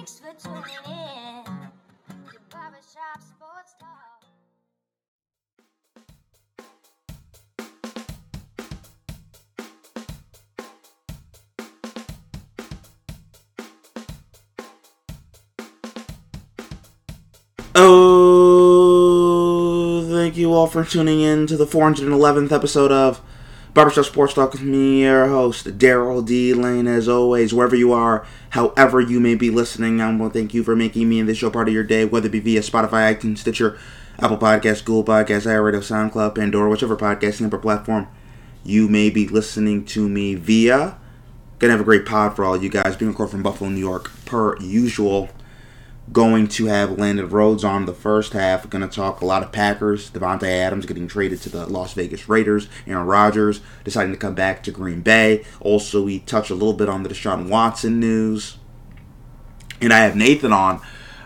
Thanks for tuning in to Barbershop Sports Talk. Oh, thank you all for tuning in to the 411th episode of Barbershop Sports Talk with me, your host, Daryl D. Lane, as always, wherever you are, however you may be listening, I want to thank you for making me and this show part of your day, whether it be via Spotify, iTunes, Stitcher, Apple Podcasts, Google Podcasts, iRadio, SoundCloud, Pandora, whichever podcasting or platform you may be listening to me via. Gonna have a great pod for all you guys, being recorded from Buffalo, New York, per usual going to have Landon Rhodes on the first half. Going to talk a lot of Packers. Davante Adams getting traded to the Las Vegas Raiders. Aaron Rodgers deciding to come back to Green Bay. Also, we touch a little bit on the Deshaun Watson news. And I have Nathan on,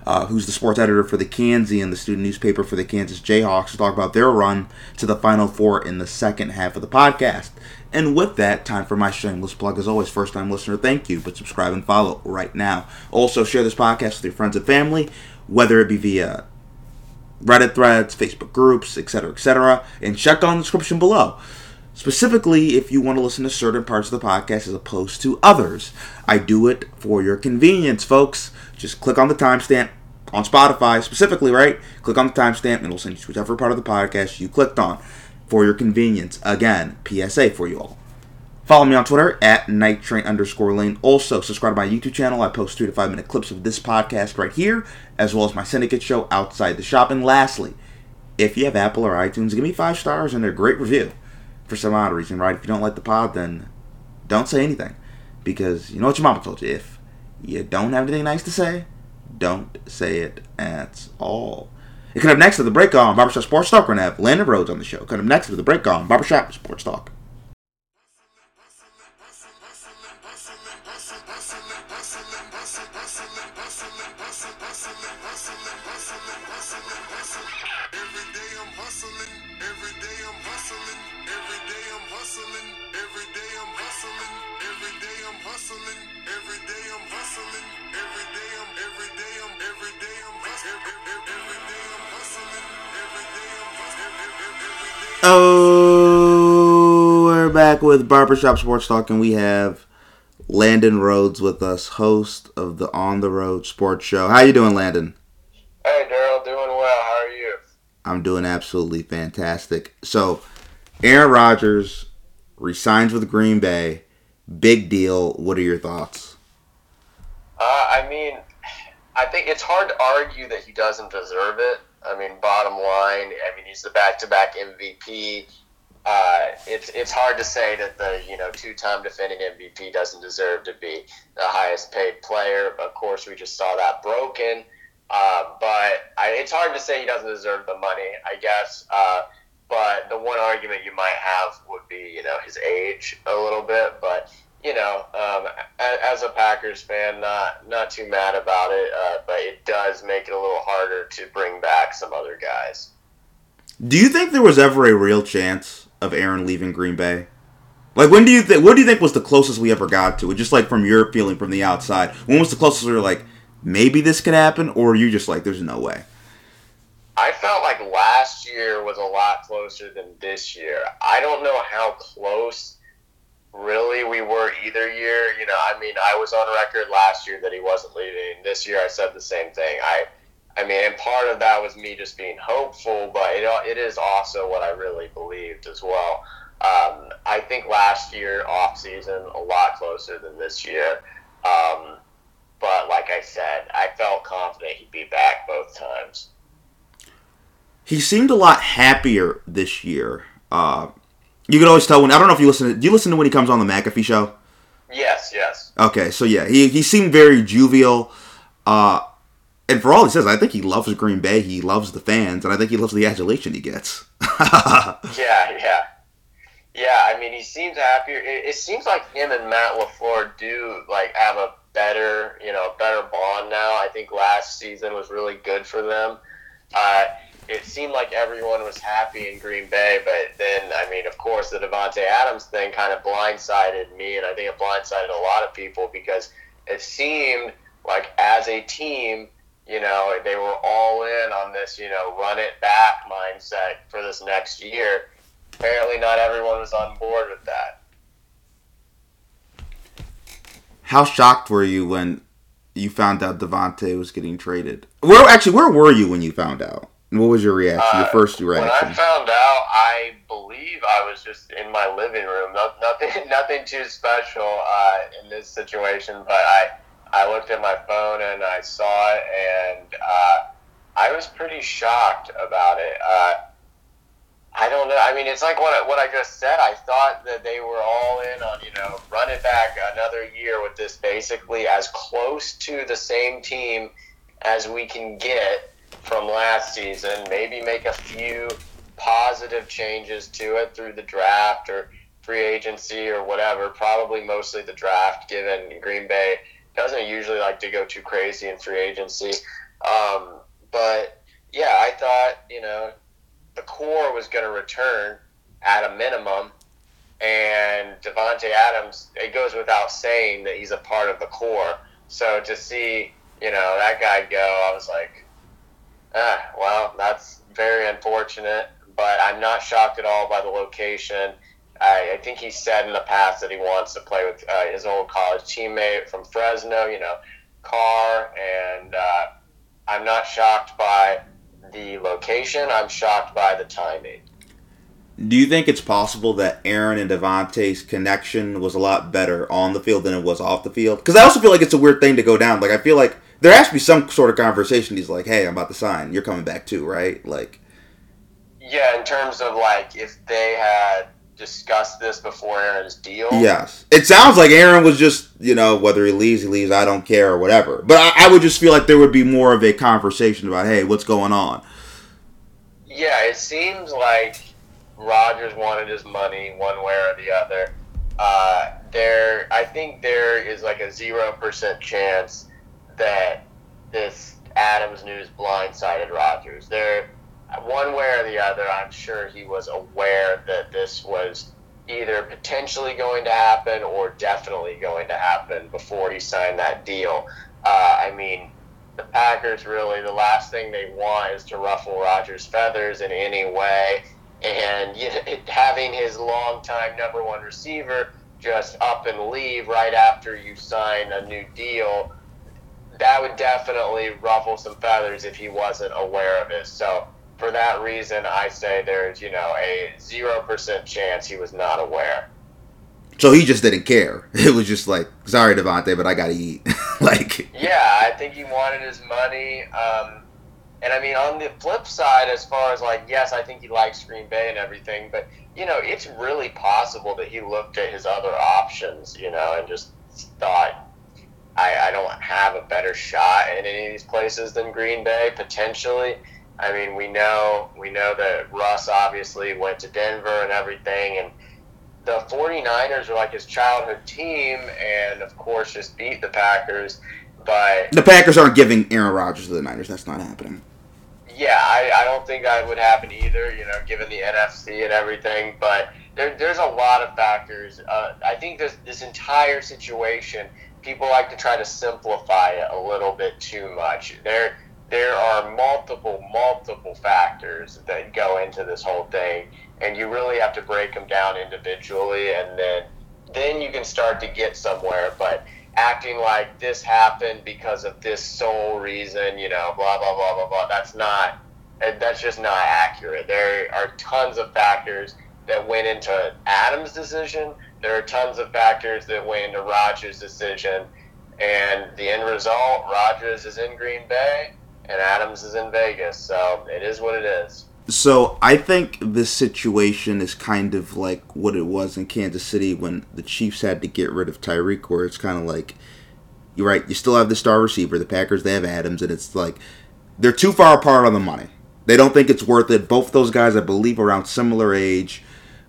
uh, who's the sports editor for the Kansan, the student newspaper for the Kansas Jayhawks, to talk about their run to the Final Four in the second half of the podcast. And with that, time for my shameless plug. As always, first time listener, thank you, but subscribe and follow right now. Also, share this podcast with your friends and family, whether it be via Reddit threads, Facebook groups, etc., etc., and check on the description below. Specifically, if you want to listen to certain parts of the podcast as opposed to others, I do it for your convenience, folks. Just click on the timestamp on Spotify, specifically, right? Click on the timestamp, and it'll send you to whichever part of the podcast you clicked on for your convenience. Again, PSA for you all. Follow me on Twitter at nighttrain underscore lane. Also, subscribe to my YouTube channel. I post three to five minute clips of this podcast right here, as well as my syndicate show outside the shop. And lastly, if you have Apple or iTunes, give me five stars and a great review for some odd reason, right? If you don't like the pod, then don't say anything. Because you know what your mama told you. If you don't have anything nice to say, don't say it at all. And coming up next to the break on Barbershop Sports Talk, we're going to have Landon Rhodes on the show. Coming up next to the break on Barbershop Sports Talk. Back with Barbershop Sports Talk, and we have Landon Rhodes with us, host of the On the Road Sports Show. How you doing, Landon? Hey Daryl, doing well. How are you? I'm doing absolutely fantastic. So, Aaron Rodgers resigns with Green Bay. Big deal. What are your thoughts? Uh, I mean, I think it's hard to argue that he doesn't deserve it. I mean, bottom line, I mean, he's the back-to-back MVP. Uh, it's it's hard to say that the you know two-time defending MVP doesn't deserve to be the highest-paid player. Of course, we just saw that broken. Uh, but I, it's hard to say he doesn't deserve the money. I guess. Uh, but the one argument you might have would be you know his age a little bit, but you know, um, as a Packers fan, not not too mad about it, uh, but it does make it a little harder to bring back some other guys. Do you think there was ever a real chance of Aaron leaving Green Bay? Like, when do you think? What do you think was the closest we ever got to it? Just like from your feeling from the outside, when was the closest we were like, maybe this could happen, or you just like, there's no way? I felt like last year was a lot closer than this year. I don't know how close really we were either year. You know, I mean, I was on record last year that he wasn't leaving. This year I said the same thing. I I mean, and part of that was me just being hopeful, but it, it is also what I really believed as well. Um, I think last year off season a lot closer than this year. Um, but like I said, I felt confident he'd be back both times. He seemed a lot happier this year. Uh, you can always tell when I don't know if you listen. To, do you listen to when he comes on the McAfee show? Yes, yes. Okay, so yeah, he he seemed very jovial. Uh, and for all he says, I think he loves Green Bay. He loves the fans, and I think he loves the adulation he gets. Yeah, yeah. Yeah, I mean, he seems happier. It, it seems like him and Matt LaFleur do, like, have a better, you know, better bond now. I think last season was really good for them. Uh, it seemed like everyone was happy in Green Bay, but then, I mean, of course, the Davante Adams thing kind of blindsided me, and I think it blindsided a lot of people because it seemed like as a team, you know, they were all in on this, you know, run it back mindset for this next year. Apparently, not everyone was on board with that. How shocked were you when you found out Davante was getting traded? Where actually, where were you when you found out? What was your reaction? your Uh, first When I found out, I believe I was just in my living room. No, nothing, nothing too special uh, in this situation. But I, I looked at my phone and I saw it, and uh, I was pretty shocked about it. Uh, I don't know. I mean, it's like what I, what I just said. I thought that they were all in on you know run it back another year with this basically as close to the same team as we can get from last season. Maybe make a few positive changes to it through the draft or free agency or whatever. Probably mostly the draft, given Green Bay doesn't usually like to go too crazy in free agency. Um, but yeah, I thought you know the core was going to return at a minimum. And Davante Adams, it goes without saying that he's a part of the core. So to see, you know, that guy go, I was like, ah, well, that's very unfortunate. But I'm not shocked at all by the location. I, I think he said in the past that he wants to play with uh, his old college teammate from Fresno, you know, Carr. And uh, I'm not shocked by the location. I'm shocked by the timing. Do you think it's possible that Aaron and Davante's connection was a lot better on the field than it was off the field? Because I also feel like it's a weird thing to go down. Like I feel like there has to be some sort of conversation. He's like, "Hey, I'm about to sign. You're coming back too, right?" Like, Yeah, in terms of like if they had discussed this before Aaron's deal. yes, it sounds like Aaron was just, you know, whether he leaves, he leaves. I don't care or whatever. But I, I would just feel like there would be more of a conversation about, "Hey, what's going on?" Yeah, it seems like Rodgers wanted his money one way or the other. Uh, there, I think there is like a zero percent chance that this Adams news blindsided Rodgers. There, one way or the other, I'm sure he was aware that this was either potentially going to happen or definitely going to happen before he signed that deal. Uh, I mean, the Packers really the last thing they want is to ruffle Rodgers' feathers in any way, and you know, having his longtime number one receiver just up and leave right after you sign a new deal, that would definitely ruffle some feathers if he wasn't aware of it. So for that reason, I say there's you know a zero percent chance he was not aware. So he just didn't care. It was just like, "Sorry, Davante, but I gotta eat." like, Yeah, I think he wanted his money. Um, and I mean, on the flip side, as far as like, yes, I think he likes Green Bay and everything, but you know, it's really possible that he looked at his other options, you know, and just thought, I, I don't have a better shot in any of these places than Green Bay potentially. I mean, we know we know that Russ obviously went to Denver and everything, and the 49ers are like his childhood team, and of course, just beat the Packers. But the Packers aren't giving Aaron Rodgers to the Niners. That's not happening. yeah, I, I don't think that would happen either, you know, given the NFC and everything. But there, there's a lot of factors. Uh, I think this, this entire situation, people like to try to simplify it a little bit too much. There, there are multiple, multiple factors that go into this whole thing, and you really have to break them down individually, and then then you can start to get somewhere. But acting like this happened because of this sole reason, you know, blah blah blah blah blah. That's not. That's just not accurate. There are tons of factors that went into Adams' decision. There are tons of factors that went into Rodgers' decision, and the end result: Rodgers is in Green Bay and Adams is in Vegas. So it is what it is. So I think this situation is kind of like what it was in Kansas City when the Chiefs had to get rid of Tyreek, where it's kind of like you're right. You still have the star receiver. The Packers they have Adams, and it's like they're too far apart on the money. They don't think it's worth it. Both those guys, I believe, around similar age.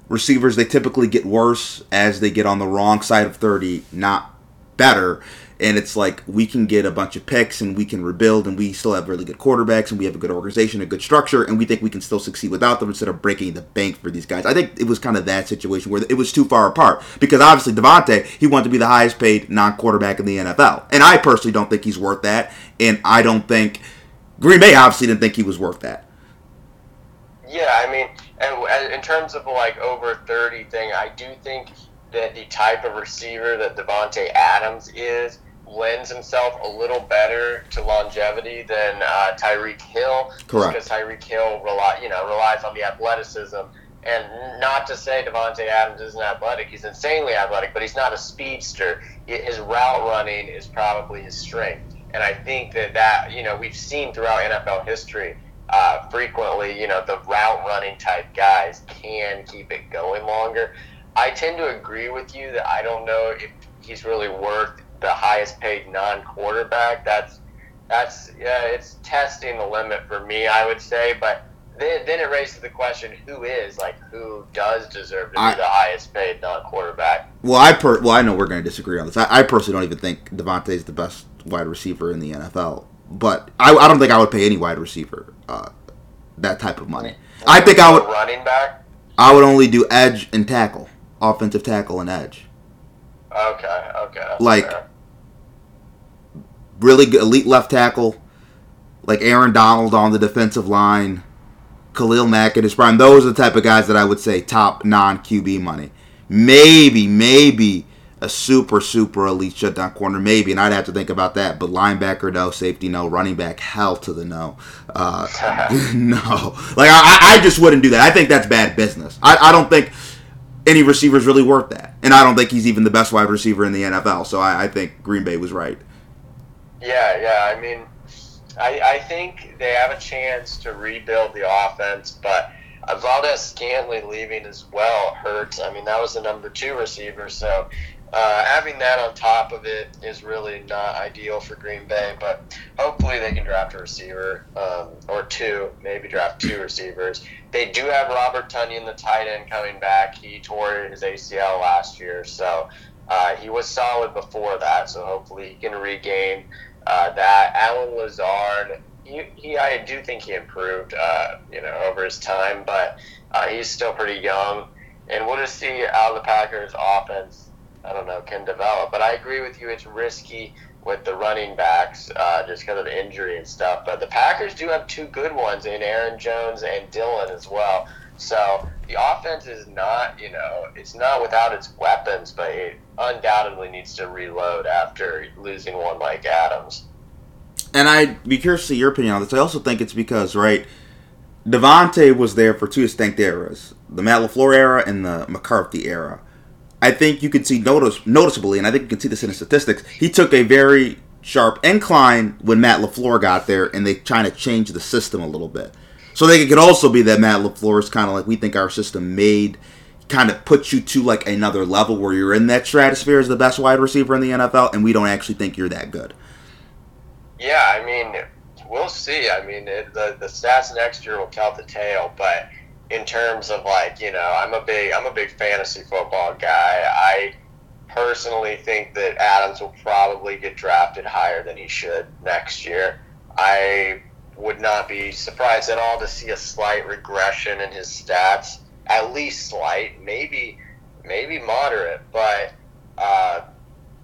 Receivers they typically get worse as they get on the wrong side of thirty, not better. And it's like we can get a bunch of picks and we can rebuild and we still have really good quarterbacks and we have a good organization, a good structure, and we think we can still succeed without them instead of breaking the bank for these guys. I think it was kind of that situation where it was too far apart because obviously Davante, he wanted to be the highest paid non quarterback in the NFL. And I personally don't think he's worth that. And I don't think Green Bay obviously didn't think he was worth that. Yeah, I mean, in terms of like over thirty thing, I do think that the type of receiver that Davante Adams is lends himself a little better to longevity than uh, Tyreek Hill. Correct. Because Tyreek Hill rely, you know, relies on the athleticism. And not to say Davante Adams isn't athletic; he's insanely athletic, but he's not a speedster. His route running is probably his strength, and I think that that you know we've seen throughout NFL history uh, frequently, you know, the route running type guys can keep it going longer. I tend to agree with you that I don't know if he's really worth the highest paid non quarterback. That's that's yeah, it's testing the limit for me, I would say. But then, then it raises the question: Who is like who does deserve to be the highest paid non quarterback? Well, I per well, I know we're going to disagree on this. I, I personally don't even think Davante is the best wide receiver in the NFL. But I, I don't think I would pay any wide receiver uh, that type of money. I think I would. running back. I would only do edge and tackle, offensive tackle and edge. Okay, okay, Like- fair. Really good, elite left tackle, like Aaron Donald on the defensive line, Khalil Mack in his prime. Those are the type of guys that I would say top non QB money. Maybe, maybe a super, super elite shutdown corner, maybe, and I'd have to think about that. But linebacker, no. Safety, no. Running back, hell to the no. Uh, no. Like, I, I just wouldn't do that. I think that's bad business. I, I don't think any receiver is really worth that. And I don't think he's even the best wide receiver in the NFL. So I, I think Green Bay was right. Yeah, yeah. I mean, I, I think they have a chance to rebuild the offense, but Valdes-Scantling leaving as well hurts. I mean, that was the number two receiver, so uh, having that on top of it is really not ideal for Green Bay. But hopefully, they can draft a receiver um, or two, maybe draft two receivers. They do have Robert Tonyan, the tight end, coming back. He tore his ACL last year, so uh, he was solid before that. So hopefully, he can regain uh, that. Allen Lazard, he, he, I do think he improved, uh, you know, over his time, but uh, he's still pretty young, and we'll just see how the Packers' offense, I don't know, can develop. But I agree with you; it's risky with the running backs uh, just because of injury and stuff. But the Packers do have two good ones in Aaron Jones and Dillon as well. So the offense is not, you know, it's not without its weapons, but it undoubtedly needs to reload after losing one like Adams. And I'd be curious to see your opinion on this. I also think it's because, right, Davante was there for two distinct eras the Matt LaFleur era and the McCarthy era. I think you can see notice, noticeably, and I think you can see this in the statistics, he took a very sharp incline when Matt LaFleur got there and they trying to change the system a little bit. So I think it could also be that Matt LaFleur is kind of like we think our system made kind of puts you to like another level where you're in that stratosphere as the best wide receiver in the NFL and we don't actually think you're that good. Yeah, I mean, we'll see. I mean, it, the the stats next year will tell the tale, but in terms of like, you know, I'm a big I'm a big fantasy football guy. I personally think that Adams will probably get drafted higher than he should next year. I would not be surprised at all to see a slight regression in his stats, at least slight, maybe maybe moderate, but uh,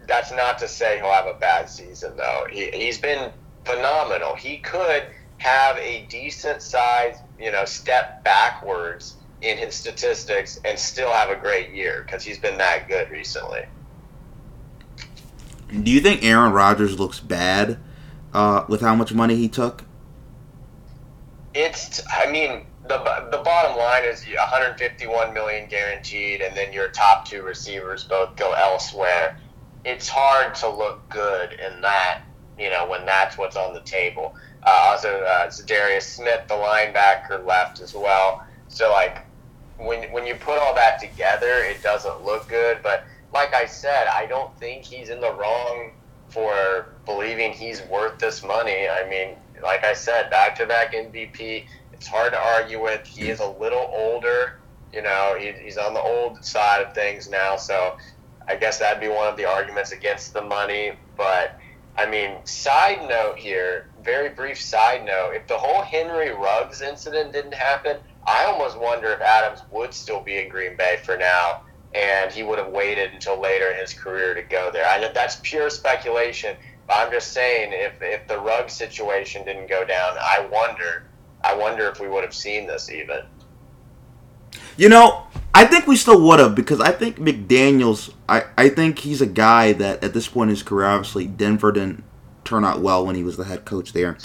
that's not to say he'll have a bad season though. He, he's been phenomenal. He could have a decent size, you know, step backwards in his statistics and still have a great year because he's been that good recently. Do you think Aaron Rodgers looks bad uh, with how much money he took? It's, I mean, the the bottom line is 151 million guaranteed, and then your top two receivers both go elsewhere. It's hard to look good in that, you know, when that's what's on the table. Uh, also, uh, Darius Smith, the linebacker, left as well. So, like, when when you put all that together, it doesn't look good. But like I said, I don't think he's in the wrong for believing he's worth this money. I mean, like I said, back to back MVP. It's hard to argue with. He is a little older. You know, he, he's on the old side of things now. So I guess that'd be one of the arguments against the money. But I mean, side note here, very brief side note: if the whole Henry Ruggs incident didn't happen, I almost wonder if Adams would still be in Green Bay for now, and he would have waited until later in his career to go there. I know that's pure speculation. But I'm just saying, if if the Ruggs situation didn't go down, I wonder, I wonder if we would have seen this even. You know, I think we still would have because I think McDaniels. I I think he's a guy that at this point in his career, obviously Denver didn't turn out well when he was the head coach there.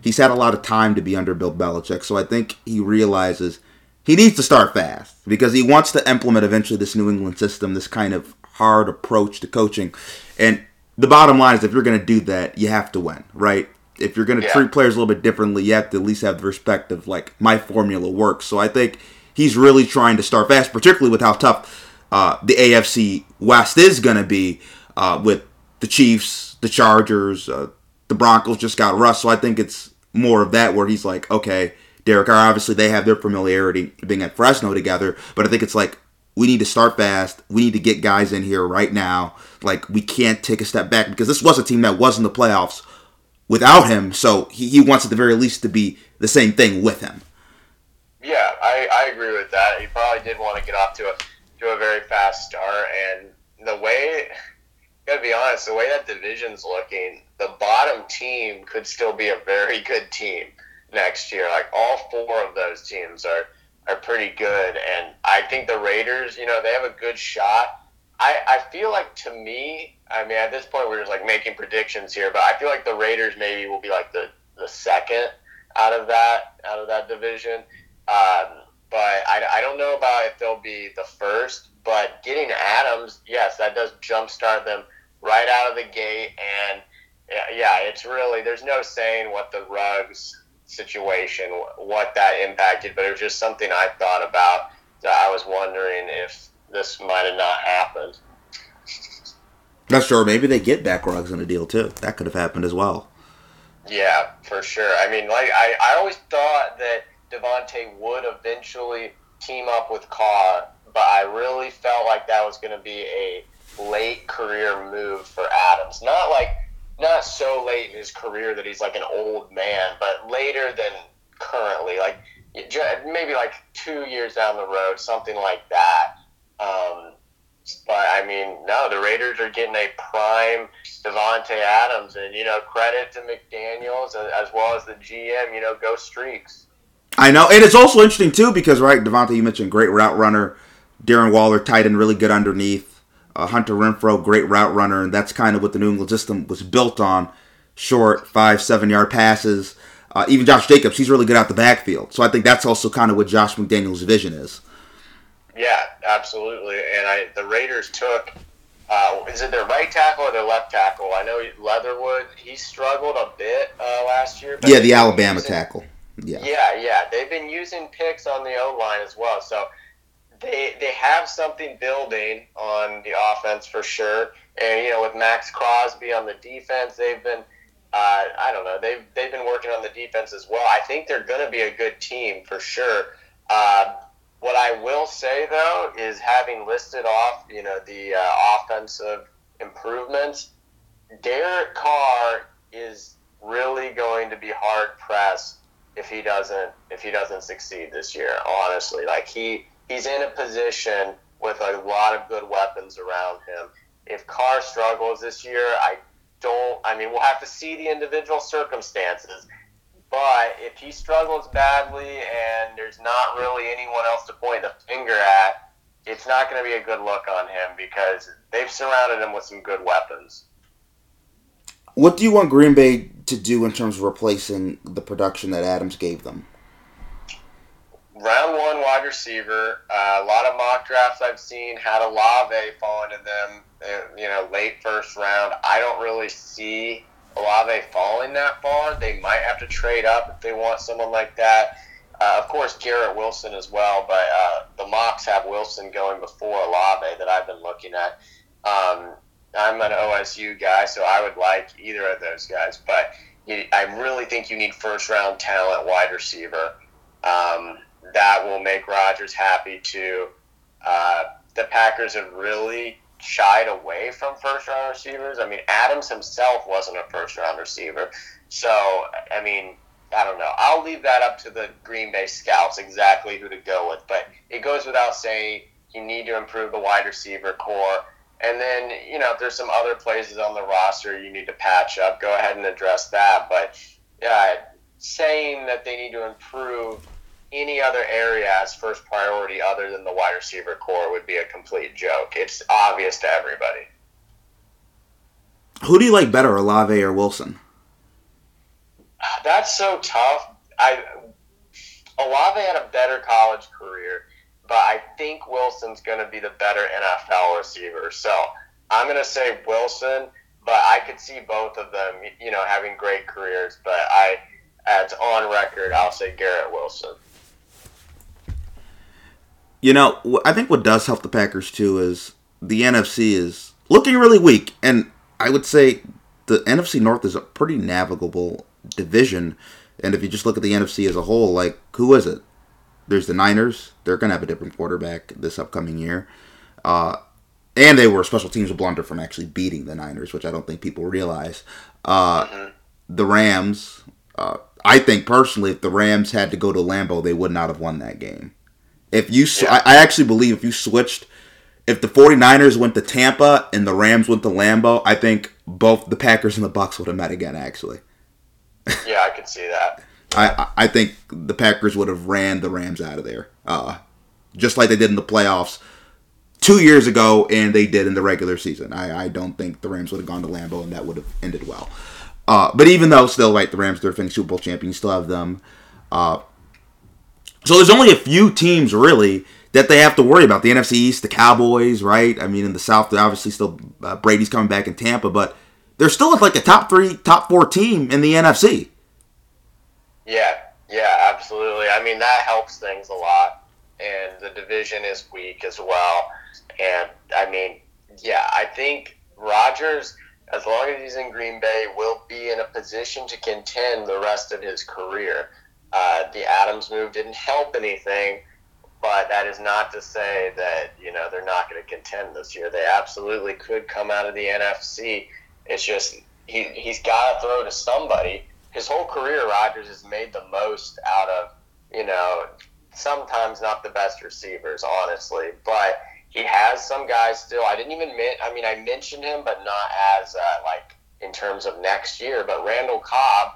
He's had a lot of time to be under Bill Belichick, so I think he realizes he needs to start fast because he wants to implement eventually this New England system, this kind of hard approach to coaching. And the bottom line is, if you're going to do that, you have to win, right? If you're going to Yeah. treat players a little bit differently, you have to at least have the respect of like my formula works. So I think he's really trying to start fast, particularly with how tough uh, the AFC West is going to be uh, with the Chiefs, the Chargers, uh, the Broncos just got Russ. So I think it's more of that where he's like, okay, Derek Carr, obviously they have their familiarity being at Fresno together, but I think it's like we need to start fast. We need to get guys in here right now. Like we can't take a step back because this was a team that was in the playoffs without him. So he, he wants at the very least to be the same thing with him. Yeah, I, I agree with that. He probably did want to get off to a to a very fast start, and the way, gotta be honest, the way that division's looking, the bottom team could still be a very good team next year. Like all four of those teams are are pretty good, and I think the Raiders, you know, they have a good shot. I, I feel like to me, I mean, at this point, we're just like making predictions here, but I feel like the Raiders maybe will be like the, the second out of that out of that division. Um, but I, I don't know about if they'll be the first. But getting Adams, yes, that does jumpstart them right out of the gate. And yeah, yeah, it's really there's no saying what the Ruggs situation, what that impacted. But it was just something I thought about that I was wondering if this might have not happened. Not sure. Maybe they get back Ruggs in a deal too. That could have happened as well. Yeah, for sure. I mean, like I, I always thought that Davante would eventually team up with Carr, but I really felt like that was going to be a late career move for Adams. Not like not so late in his career that he's like an old man, but later than currently, like maybe like two years down the road, something like that. Um, but I mean, no, the Raiders are getting a prime Davante Adams, and you know, credit to McDaniels as well as the GM. You know, go streaks. I know, and it's also interesting too because right, Davante, you mentioned great route runner, Darren Waller, tight end, really good underneath. Uh, Hunter Renfrow, great route runner, and that's kind of what the New England system was built on: short, five, seven yard passes. Uh, even Josh Jacobs, he's really good out the backfield. So I think that's also kind of what Josh McDaniels' vision is. Yeah, absolutely. And I, the Raiders took. Uh, is it their right tackle or their left tackle? I know Leatherwood. He struggled a bit uh, last year. but Yeah, the Alabama tackle. Yeah. Yeah, yeah. They've been using picks on the O line as well. So they they have something building on the offense for sure. And you know, with Maxx Crosby on the defense, they've been uh, I don't know, they've they've been working on the defense as well. I think they're going to be a good team for sure. Uh, what I will say though is having listed off, you know, the uh, offensive improvements, Derek Carr is really going to be hard pressed if he doesn't if he doesn't succeed this year. Honestly, like he he's in a position with a lot of good weapons around him. If Carr struggles this year, I don't. I mean, we'll have to see the individual circumstances. But if he struggles badly and there's not really anyone else to point the finger at, it's not going to be a good look on him because they've surrounded him with some good weapons. What do you want Green Bay to do in terms of replacing the production that Adams gave them? round one wide receiver. Uh, a lot of mock drafts I've seen had Olave fall into them, uh, you know, late first round. I don't really see Olave falling that far. They might have to trade up if they want someone like that. Uh, of course, Garrett Wilson as well, but uh, the mocks have Wilson going before Olave that I've been looking at. Um, I'm an OSU guy, so I would like either of those guys, but I really think you need first round talent wide receiver. Um, that will make Rodgers happy too. Uh, the Packers have really shied away from first round receivers. I mean, Adams himself wasn't a first round receiver. So, I mean, I don't know. I'll leave that up to the Green Bay scouts exactly who to go with. But it goes without saying you need to improve the wide receiver core. And then, you know, if there's some other places on the roster you need to patch up, go ahead and address that. But yeah, saying that they need to improve any other area as first priority other than the wide receiver core would be a complete joke. It's obvious to everybody. Who do you like better, Olave or Wilson? That's so tough. I Olave had a better college career, but I think Wilson's going to be the better NFL receiver. So I'm going to say Wilson, but I could see both of them, you know, having great careers. But I, as on record, I'll say Garrett Wilson. You know, I think what does help the Packers too is the NFC is looking really weak, and I would say the NFC North is a pretty navigable division. And if you just look at the NFC as a whole, like who is it? There's the Niners. They're gonna have a different quarterback this upcoming year, uh, and they were a special teams blunder from actually beating the Niners, which I don't think people realize. Uh, The Rams. Uh, I think personally, if the Rams had to go to Lambeau, they would not have won that game. If you, sw- Yeah. I, I actually believe if you switched, if the 49ers went to Tampa and the Rams went to Lambeau, I think both the Packers and the Bucs would have met again. Actually, Yeah, I could see that. I I- think the Packers would have ran the Rams out of there, uh, just like they did in the playoffs two years ago, and they did in the regular season. I, I don't think the Rams would have gone to Lambeau and that would have ended well. Uh, but even though still, right, the Rams they're Super Bowl champions, still have them. Uh, so there's only a few teams really that they have to worry about. The NFC East, the Cowboys, right? I mean, in the South, they're obviously still uh, Brady's coming back in Tampa, but they're still like a top three, top four team in the NFC. Yeah, yeah, absolutely. I mean, that helps things a lot. And the division is weak as well. And I mean, yeah, I think Rodgers, as long as he's in Green Bay, will be in a position to contend the rest of his career. Uh, the Adams move didn't help anything, but that is not to say that you know they're not going to contend this year. They absolutely could come out of the NFC. It's just he he's got to throw to somebody. His whole career, Rodgers has made the most out of you know sometimes not the best receivers, honestly, but he has some guys still. I didn't even min- I mean I mentioned him, but not as uh, like in terms of next year. But Randall Cobb,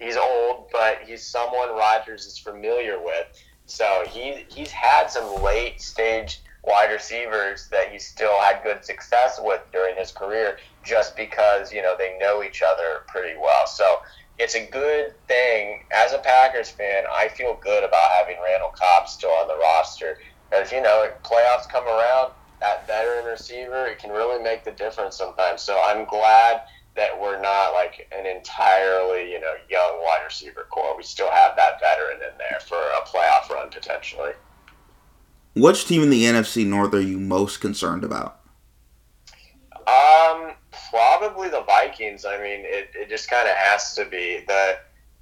he's old, but he's someone Rodgers is familiar with. So he he's had some late stage wide receivers that he still had good success with during his career, just because you know they know each other pretty well. So it's a good thing as a Packers fan. I feel good about having Randall Cobb still on the roster because you know if playoffs come around. That veteran receiver, it can really make the difference sometimes. So I'm glad that we're not like an entirely, you know, young wide receiver core. We still have that veteran in there for a playoff run potentially. Which team in the NFC North are you most concerned about? Um, probably the Vikings. I mean, it, it just kind of has to be the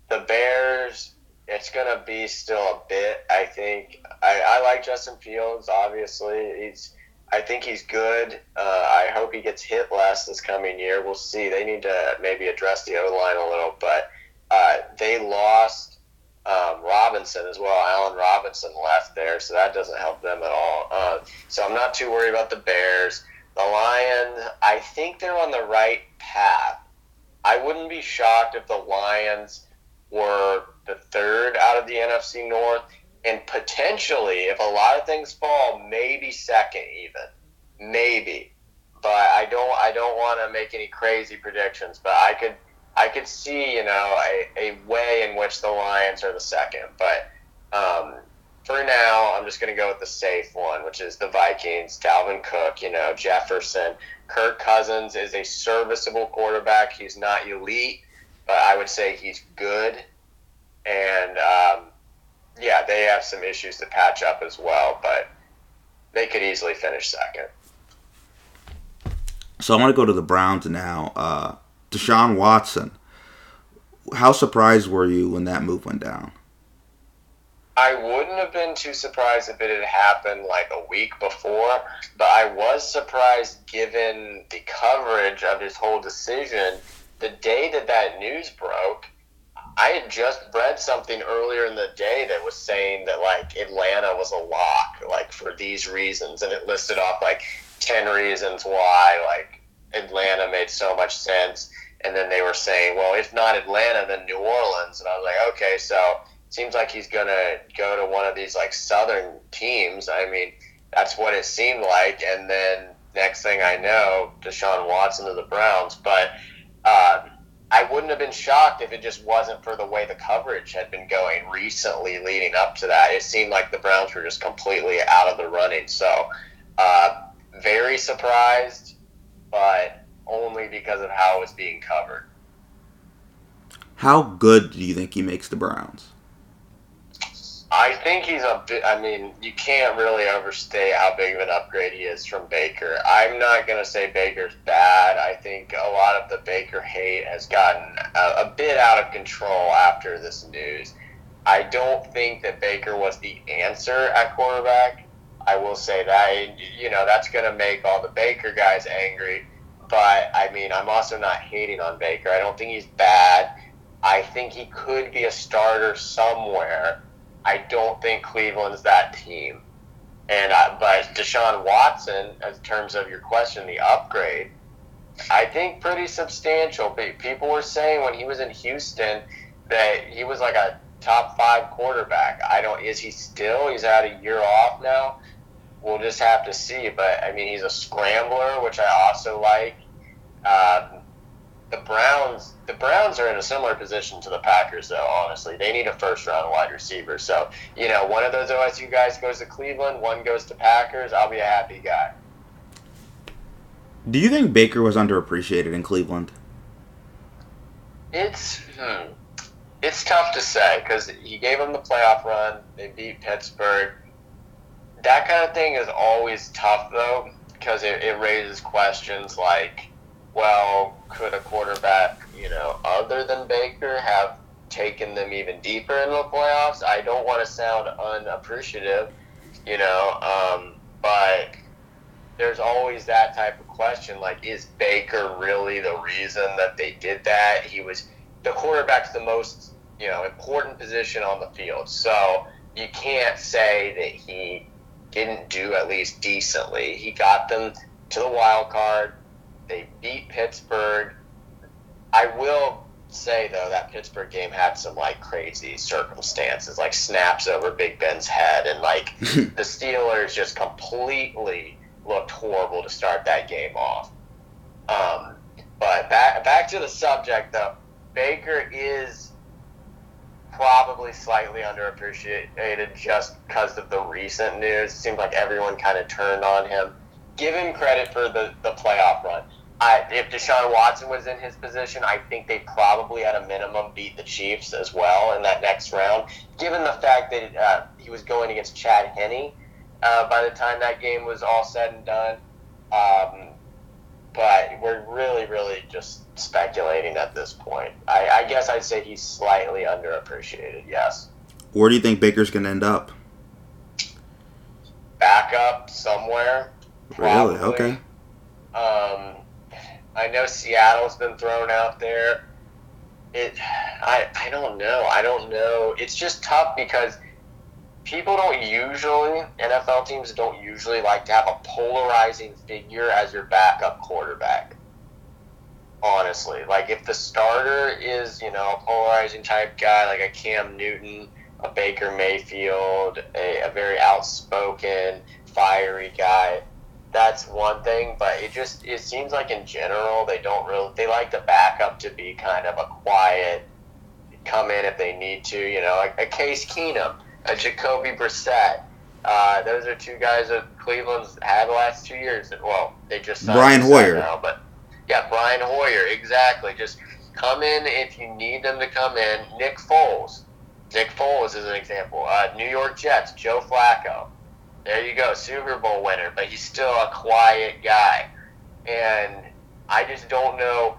the Bears. It's gonna be still a bit. I think. I, I like Justin Fields. Obviously, he's. I think he's good. Uh, I hope he gets hit less this coming year. We'll see. They need to maybe address the O line a little, but uh, they lost um, Robinson as well. Allen Robinson left there, so that doesn't help them at all. Uh, so I'm not too worried about the Bears. The Lions, I think they're on the right path. I wouldn't be shocked if the Lions were the third out of the NFC North, and potentially, if a lot of things fall, maybe second even, maybe. But I don't, I don't want to make any crazy predictions. But I could, I could see, you know, a, a way in which the Lions are the second. But um, for now, I'm just going to go with the safe one, which is the Vikings. Dalvin Cook, you know, Jefferson. Kirk Cousins is a serviceable quarterback. He's not elite, but I would say he's good. And um, yeah, they have some issues to patch up as well, but they could easily finish second. So I want to go to the Browns now. Uh, Deshaun Watson. How surprised were you when that move went down? I wouldn't have been too surprised if it had happened like a week before, but I was surprised given the coverage of his whole decision. The day that that news broke, I had just read something earlier in the day that was saying that like Atlanta was a lock, like for these reasons, and it listed off like ten reasons why like Atlanta made so much sense. And then they were saying, well, if not Atlanta, then New Orleans. And I was like, okay, so seems like he's gonna go to one of these like southern teams. I mean, that's what it seemed like. And then next thing I know, Deshaun Watson to the Browns. But uh, I wouldn't have been shocked if it just wasn't for the way the coverage had been going recently leading up to that. It seemed like the Browns were just completely out of the running. So uh, very surprised, but only because of how it was being covered. How good do you think he makes the Browns? I think he's a bit. I mean, you can't really overstate how big of an upgrade he is from Baker. I'm not going to say Baker's bad. I think a lot of the Baker hate has gotten a, a bit out of control after this news. I don't think that Baker was the answer at quarterback. I will say that. You know, that's going to make all the Baker guys angry. But, I mean, I'm also not hating on Baker. I don't think he's bad. I think he could be a starter somewhere. I don't think Cleveland's that team. And I, but Deshaun Watson, in terms of your question, the upgrade, I think pretty substantial. People were saying when he was in Houston that he was like a top five quarterback. I don't. Is he still? He's had a year off now. We'll just have to see. But I mean, he's a scrambler, which I also like. Um, the Browns, the Browns are in a similar position to the Packers, though. Honestly, they need a first-round wide receiver. So you know, one of those OSU guys goes to Cleveland, one goes to Packers. I'll be a happy guy. Do you think Baker was underappreciated in Cleveland? It's hmm, it's tough to say because he gave them the playoff run. They beat Pittsburgh. That kind of thing is always tough though because it, it raises questions like, well, could a quarterback, you know, other than Baker have taken them even deeper in the playoffs? I don't want to sound unappreciative, you know, um, but there's always that type of question like is baker really the reason that they did that? He was the quarterback's the most you know important position on the field. So you can't say that he didn't do at least decently. He got them to the wild card they beat pittsburgh i will say though that pittsburgh game had some like crazy circumstances like snaps over big ben's head and like the steelers just completely looked horrible to start that game off. Um, but back back to the subject though, Baker is probably slightly underappreciated just because of the recent news. It seems like everyone kind of turned on him. Give him credit for the, the playoff run. I, if Deshaun Watson was in his position, I think they probably at a minimum beat the Chiefs as well in that next round. Given the fact that uh, he was going against Chad Henne, uh, by the time that game was all said and done. Um, but we're really, really just speculating at this point. I, I guess I'd say he's slightly underappreciated, yes. Where do you think Baker's going to end up? Back up somewhere. Really? Okay. I know Seattle's been thrown out there. It, I, I don't know. I don't know. It's just tough because people don't usually NFL teams don't usually like to have a polarizing figure as your backup quarterback. Honestly, like if the starter is you know a polarizing type guy like a Cam Newton, a Baker Mayfield, a, a very outspoken, fiery guy, that's one thing. But it just it seems like in general they don't really they like the backup to be kind of a quiet, come in if they need to. You know, like a Case Keenum a Jacoby Brissett. Uh, those are two guys that Cleveland's had the last two years. Well, they just signed Brian Hoyer. now, but yeah, Brian Hoyer, exactly. Just come in if you need them to come in. Nick Foles, Nick Foles is an example. Uh, New York Jets, Joe Flacco. There you go, Super Bowl winner, but he's still a quiet guy, and I just don't know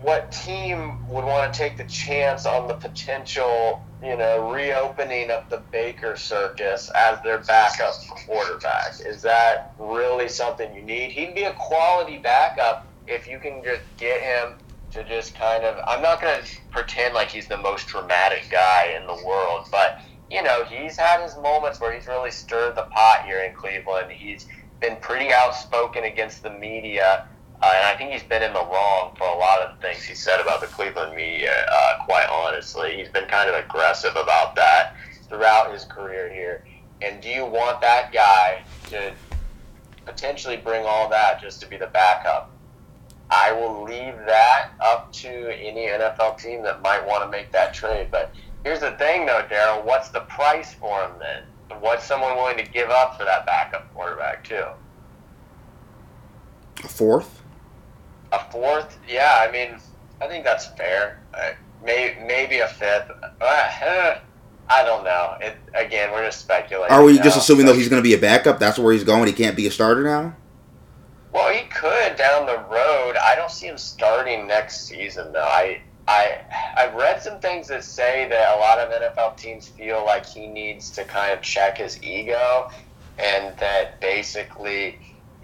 what team would want to take the chance on the potential you know, reopening of the Baker circus as their backup quarterback. Is that really something you need? He'd be a quality backup if you can just get him to just kind of. I'm not going to pretend like he's the most dramatic guy in the world, but you know, he's had his moments where he's really stirred the pot here in Cleveland. He's been pretty outspoken against the media. Uh, and I think he's been in the wrong for a lot of things he said about the Cleveland media, uh, quite honestly. He's been kind of aggressive about that throughout his career here. And do you want that guy to potentially bring all that just to be the backup? I will leave that up to any NFL team that might want to make that trade. But here's the thing, though, Daryl. What's the price for him then? What's someone willing to give up for that backup quarterback, too? A fourth? A fourth? Yeah, I mean, I think that's fair. Uh, may, maybe a fifth. Uh, I don't know. It, again, we're just speculating. Are we just now. assuming though he's going to be a backup? That's where he's going. He can't be a starter now. Well, he could down the road. I don't see him starting next season, though. I, I, I've read some things that say that a lot of NFL teams feel like he needs to kind of check his ego, and that basically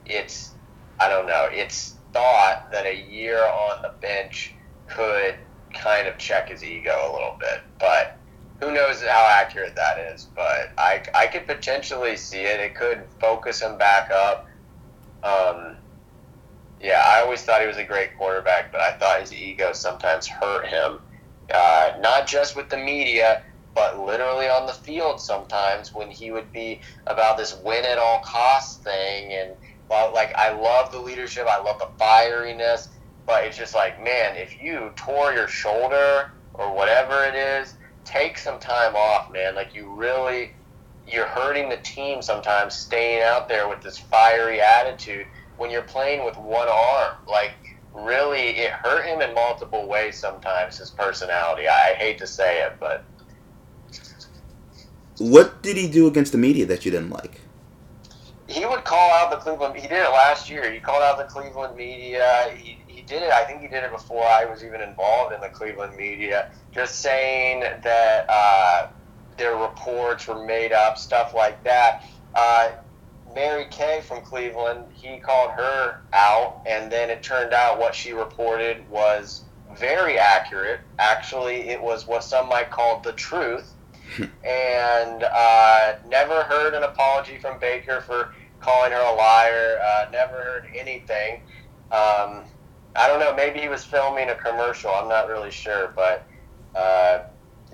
it's, I don't know, it's thought that a year on the bench could kind of check his ego a little bit, but who knows how accurate that is. But I, I could potentially see it. It could focus him back up. Um, yeah, I always thought he was a great quarterback, but I thought his ego sometimes hurt him. Uh, not just with the media, but literally on the field sometimes when he would be about this win at all costs thing. And well, like, I love the leadership, I love the fieriness, but it's just like, man, if you tore your shoulder or whatever it is, take some time off, man. Like, you really, you're hurting the team sometimes staying out there with this fiery attitude when you're playing with one arm. Like, really, it hurt him in multiple ways sometimes, his personality. I, I hate to say it, but What did he do against the media that you didn't like? he would call out the Cleveland. He did it last year. He called out the Cleveland media. He, he did it. I think he did it before I was even involved in the Cleveland media. Just saying that uh, their reports were made up, stuff like that. Uh, Mary Kay from Cleveland, he called her out, and then it turned out what she reported was very accurate. Actually, it was what some might call the truth. and uh, never heard an apology from Baker for calling her a liar. Uh, never heard anything. Um, I don't know. Maybe he was filming a commercial. I'm not really sure, but uh,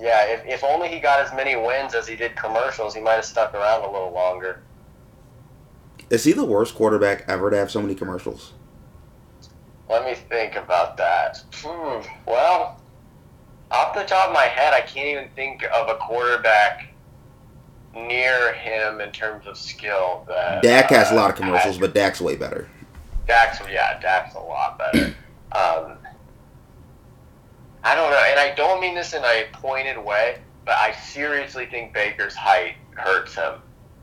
yeah, if, if only he got as many wins as he did commercials, he might have stuck around a little longer. Is he the worst quarterback ever to have so many commercials? Let me think about that. Hmm. Well, off the top of my head, I can't even think of a quarterback near him in terms of skill. That Dak has a lot of uh, commercials, had- but Dak's way better. Dak's yeah, Dak's a lot better. Um, I don't know, and I don't mean this in a pointed way, but I seriously think Baker's height hurts him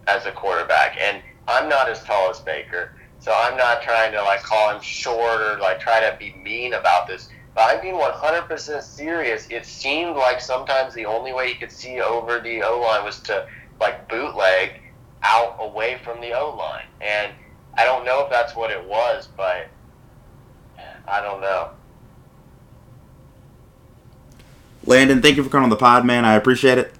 as a quarterback, and I'm not as tall as Baker, so I'm not trying to like call him short or like try to be mean about this. But I'm being 100% serious. It seemed like sometimes the only way he could see over the O line was to like bootleg out away from the O line, and I don't know if that's what it was, but I don't know. Landon, thank you for coming on the pod, man. I appreciate it.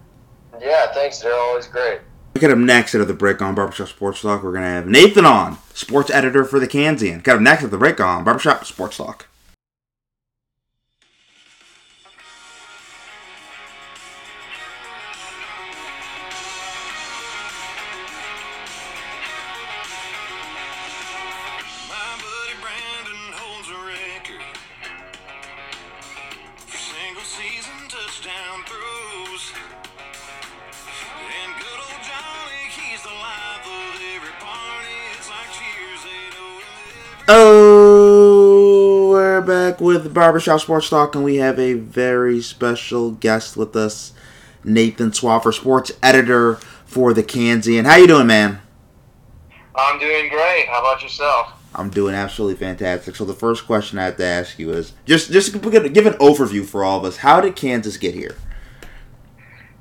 Yeah, thanks. They're always great. Get up next out of the break on Barbershop Sports Talk. We're gonna have Nathan on, sports editor for the Kansan. Get up next at the break on Barbershop Sports Talk. Oh, we're back with Barbershop Sports Talk, and we have a very special guest with us, Nathan Swaffer, sports editor for the Kansan. How you doing, man? I'm doing great. How about yourself? I'm doing absolutely fantastic. So the first question I have to ask you is just just give give an overview for all of us. How did Kansas get here?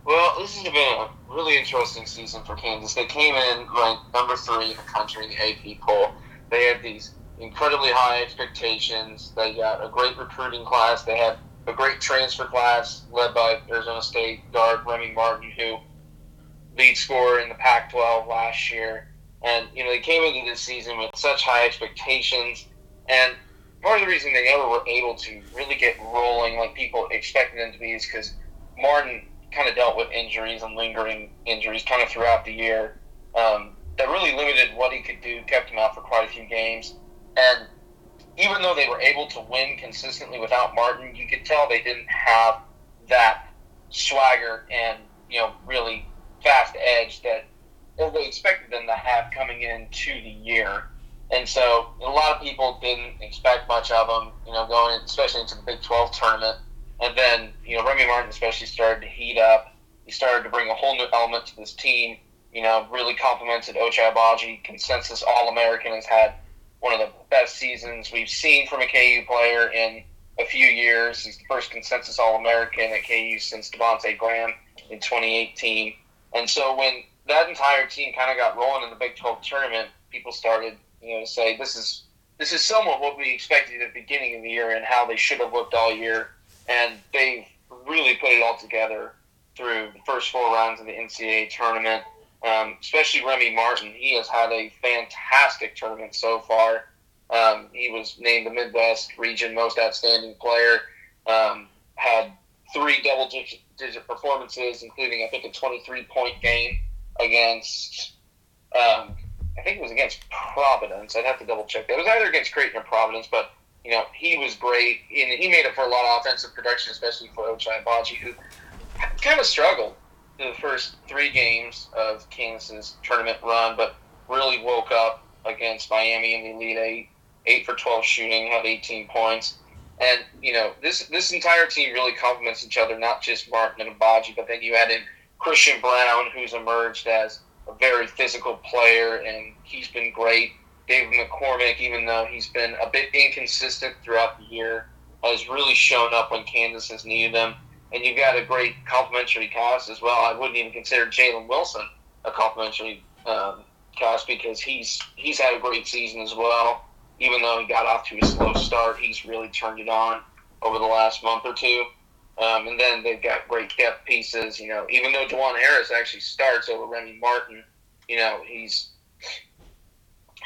Well, this has been a really interesting season for Kansas. They came in ranked number three in the country in the AP poll. They had these incredibly high expectations. They got a great recruiting class. They had a great transfer class led by Arizona State guard Remy Martin, who lead scorer in the Pac-12 last year. And you know they came into this season with such high expectations, and part of the reason they never were able to really get rolling like people expected them to be is because Martin kind of dealt with injuries and lingering injuries kind of throughout the year um, that really limited what he could do, kept him out for quite a few games. And even though they were able to win consistently without Martin, you could tell they didn't have that swagger and you know really fast edge that they expected them to have coming into the year. And so a lot of people didn't expect much of them, you know, going especially into the Big 12 tournament. And then, you know, Remy Martin especially started to heat up. He started to bring a whole new element to this team. You know, really complimented Ochai Agbaji, consensus All American, has had one of the best seasons we've seen from a KU player in a few years. He's the first consensus All American at KU since Devonte Graham in 2018. And so when that entire team kind of got rolling in the Big 12 tournament, people started, you know, say this is this is somewhat what we expected at the beginning of the year and how they should have looked all year. And they've really put it all together through the first four rounds of the NCAA tournament. Um, especially Remy Martin, he has had a fantastic tournament so far. Um, he was named the Midwest Region Most Outstanding Player. Um, had three double digit, performances, including I think a 23 point game against. Um, I think it was against Providence. I'd have to double check that. It was either against Creighton or Providence, but you know he was great, and he made up for a lot of offensive production, especially for Ochai Agbaji, who kind of struggled the first three games of Kansas's tournament run, but really woke up against Miami in the Elite Eight, eight for twelve shooting, had 18 points. And you know this this entire team really complements each other, not just Martin and Agbaji, but then you add in Christian Braun, who's emerged as a very physical player, and he's been great. David McCormack, even though he's been a bit inconsistent throughout the year, has really shown up when Kansas has needed him. And you've got a great complimentary cast as well. I wouldn't even consider Jalen Wilson a complimentary um, cast because he's he's had a great season as well. Even though he got off to a slow start, he's really turned it on over the last month or two. Um, and then they've got great depth pieces. You know, even though Dajuan Harris actually starts over Remy Martin, you know he's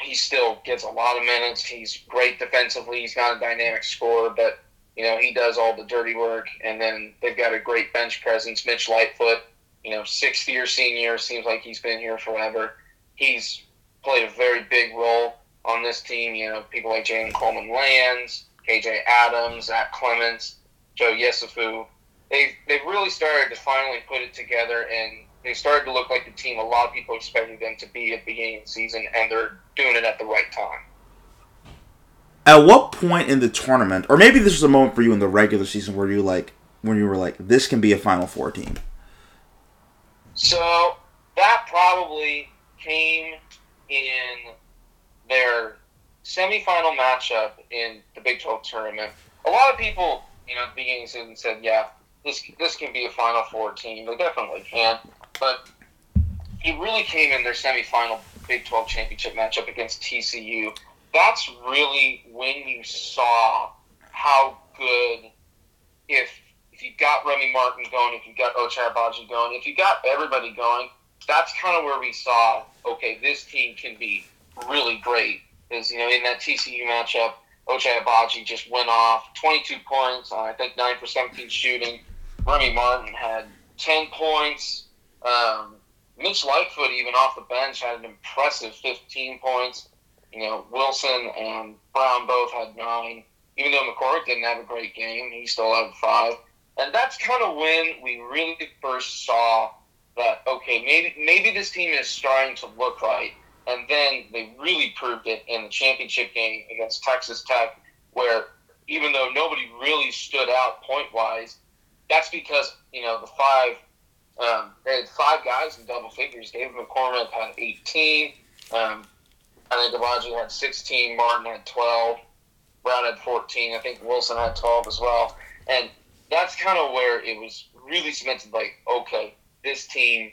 he still gets a lot of minutes. He's great defensively. He's not a dynamic scorer, but you know he does all the dirty work. And then they've got a great bench presence. Mitch Lightfoot, you know, sixth year senior, seems like he's been here forever. He's played a very big role on this team. You know, people like Jalen Coleman Lands, KJ Adams, Zach Clemence, Joe Yesufu. They've, they've really started to finally put it together and they started to look like the team a lot of people expected them to be at the beginning of the season, and they're doing it at the right time. At what point in the tournament, or maybe this was a moment for you in the regular season where you like when you were like, this can be a Final Four team? So that probably came in their semifinal matchup in the Big 12 tournament. A lot of people, you know, at the beginning season said, yeah, this this can be a Final Four team. They definitely can. But it really came in their semifinal Big 12 championship matchup against TCU. That's really when you saw how good if if you got Remy Martin going, if you got Ochai Agbaji going, if you got everybody going, that's kind of where we saw, okay, this team can be really great. Is you know in that TCU matchup, Ochai just went off 22 points on I think nine for 17 shooting. Remy Martin had 10 points. Um, Mitch Lightfoot, even off the bench, had an impressive 15 points. You know, Wilson and Braun both had nine. Even though McCormack didn't have a great game, he still had five. And that's kind of when we really first saw that okay, maybe maybe this team is starting to look right. And then they really proved it in the championship game against Texas Tech, where even though nobody really stood out point wise, that's because you know the five um, they had five guys in double figures. David McCormack had 18. Um, I think Agbaji had 16. Martin had 12. Braun had 14. I think Wilson had 12 as well. And that's kind of where it was really cemented. Like, okay, this team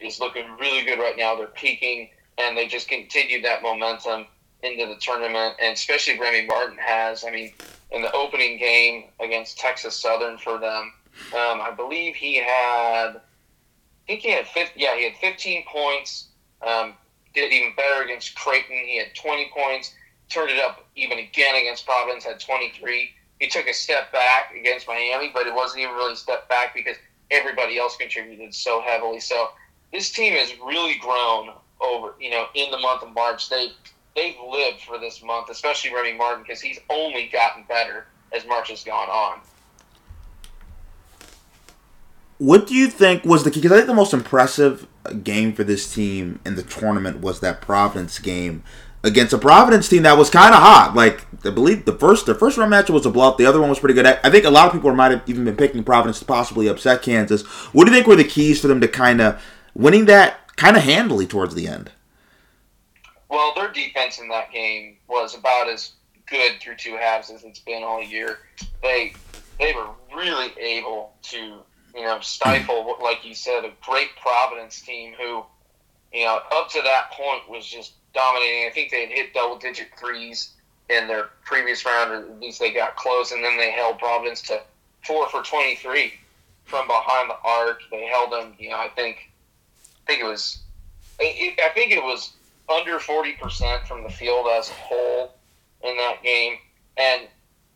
is looking really good right now. They're peaking, and they just continued that momentum into the tournament, and especially Remy Martin has. I mean, in the opening game against Texas Southern for them, um, I believe he had, I think he had 50, yeah, he had 15 points. Um, did even better against Creighton. He had 20 points. Turned it up even again against Providence. Had 23. He took a step back against Miami, but it wasn't even really a step back because everybody else contributed so heavily. So this team has really grown over, you know, in the month of March. They they've lived for this month, especially Remy Martin, because he's only gotten better as March has gone on. What do you think was the key? Because I think the most impressive game for this team in the tournament was that Providence game against a Providence team that was kind of hot. Like I believe the first the first round match was a blowout. The other one was pretty good. I, I think a lot of people might have even been picking Providence to possibly upset Kansas. What do you think were the keys for them to kind of winning that kind of handily towards the end? Well, their defense in that game was about as good through two halves as it's been all year. They they were really able to you know stifle, like you said, a great Providence team who you know up to that point was just dominating. I think they had hit double digit threes in their previous round, or at least they got close, and then they held Providence to four for twenty three from behind the arc. They held them, you know, I think I think it was I think it was under 40% from the field as a whole in that game. And,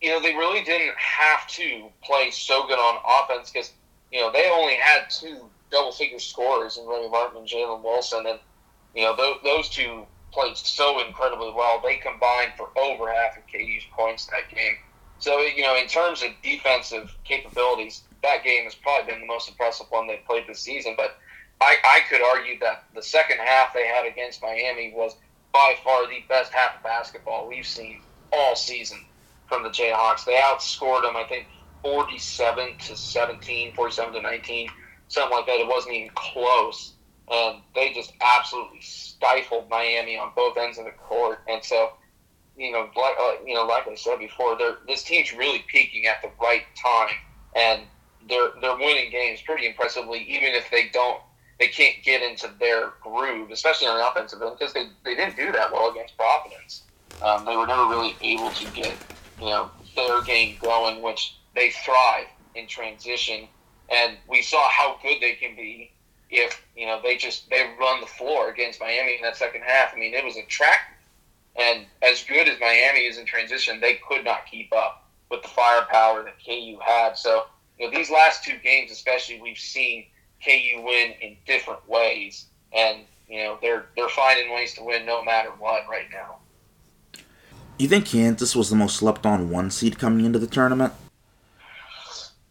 you know, they really didn't have to play so good on offense because, you know, they only had two double figure scorers in Remy Martin and Jalen Wilson. And, you know, those, those two played so incredibly well. They combined for over half of KU's points that game. So, you know, in terms of defensive capabilities, that game has probably been the most impressive one they've played this season. But I, I could argue that the second half they had against Miami was by far the best half of basketball we've seen all season from the Jayhawks. They outscored them, I think, 47 to 17, 47 to 19, something like that. It wasn't even close. And they just absolutely stifled Miami on both ends of the court. And so, you know, like, uh, you know, like I said before, this team's really peaking at the right time. And they're, they're winning games pretty impressively, even if they don't they can't get into their groove, especially on the offensive end, because they, they didn't do that well against Providence. Um, they were never really able to get you know their game going, which they thrive in transition, and we saw how good they can be if you know they just they run the floor against Miami in that second half. I mean, it was attractive, and as good as Miami is in transition, they could not keep up with the firepower that KU had. So you know these last two games, especially, we've seen KU win in different ways, and you know they're they're finding ways to win no matter what right now. You think Kansas was the most slept on one seed coming into the tournament?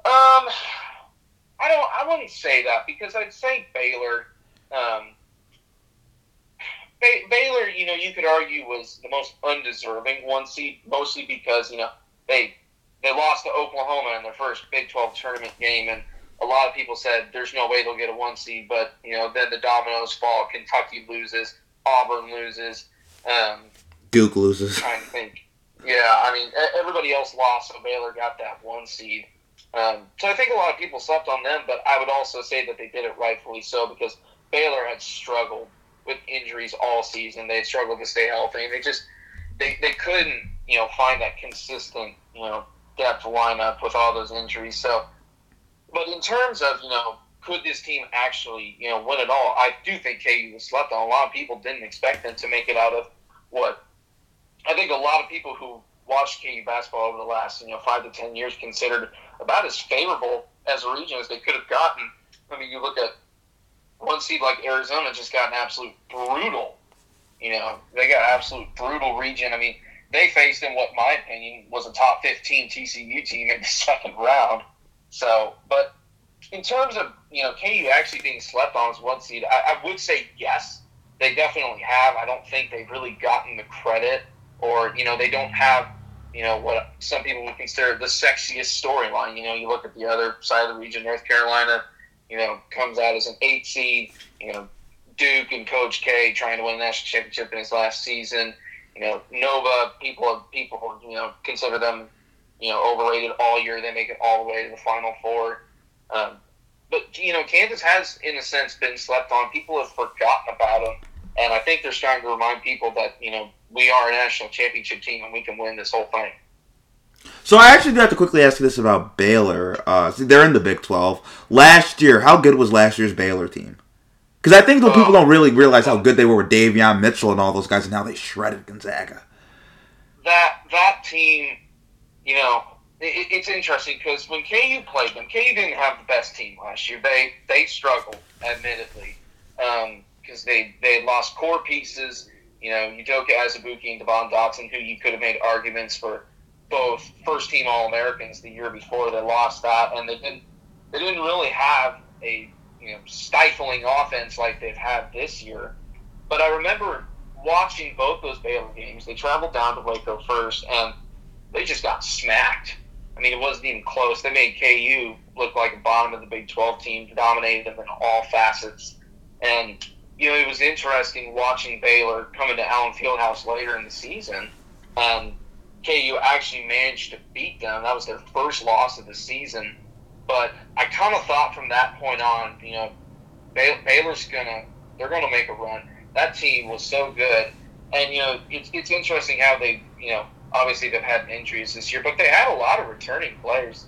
Um, I don't. I wouldn't say that because I'd say Baylor. Um, ba- Baylor, you know, you could argue was the most undeserving one seed, mostly because you know they they lost to Oklahoma in their first Big Twelve tournament game, and a lot of people said there's no way they'll get a one seed, but you know then the dominoes fall. Kentucky loses, Auburn loses, um, Duke loses. trying to think. Yeah, I mean everybody else lost, so Baylor got that one seed. Um, so I think a lot of people slept on them, but I would also say that they did it rightfully so because Baylor had struggled with injuries all season. They had struggled to stay healthy, they just they, they couldn't you know find that consistent you know depth lineup with all those injuries. So but in terms of, you know, could this team actually, you know, win it all? I do think KU was slept on. A lot of people didn't expect them to make it out of what I think a lot of people who watched KU basketball over the last, you know, five to ten years considered about as favorable as a region as they could have gotten. I mean, you look at one seed like Arizona just got an absolute brutal, you know, they got an absolute brutal region. I mean, they faced in what my opinion was a top 15 TCU team in the second round. So, but in terms of you know KU actually being slept on as one seed, I, I would say yes, they definitely have. I don't think they've really gotten the credit, or you know they don't have you know what some people would consider the sexiest storyline. You know, you look at the other side of the region, North Carolina, you know, comes out as an eight seed. You know, Duke and Coach K trying to win the national championship in his last season. You know, Nova people people you know consider them you know, overrated all year. They make it all the way to the Final Four. Um, but you know, Kansas has, in a sense, been slept on. People have forgotten about them, and I think they're starting to remind people that you know we are a national championship team and we can win this whole thing. So I actually do have to quickly ask you this about Baylor. Uh, see, they're in the Big Twelve. Last year, how good was last year's Baylor team? Because I think the people don't really realize how good they were with Davion Mitchell and all those guys, and how they shredded Gonzaga. that that team, you know, it, it's interesting because when KU played them, KU didn't have the best team last year. They they struggled, admittedly, because they they had lost core pieces. You know, Udoka Azubuike and Devon Dotson, who you could have made arguments for both first team All Americans the year before. They lost that, and they didn't they didn't really have a you know stifling offense like they've had this year. But I remember watching both those Baylor games. They traveled down to Waco first, and they just got smacked. I mean, it wasn't even close. They made KU look like a bottom of the Big 12 team, dominated them in all facets. And, you know, it was interesting watching Baylor come into Allen Fieldhouse later in the season. Um, and KU actually managed to beat them. That was their first loss of the season. But I kind of thought from that point on, you know, Bay- Baylor's to, they're to make a run. That team was so good. And, you know, it's, it's interesting how they, you know, obviously they've had injuries this year, but they had a lot of returning players.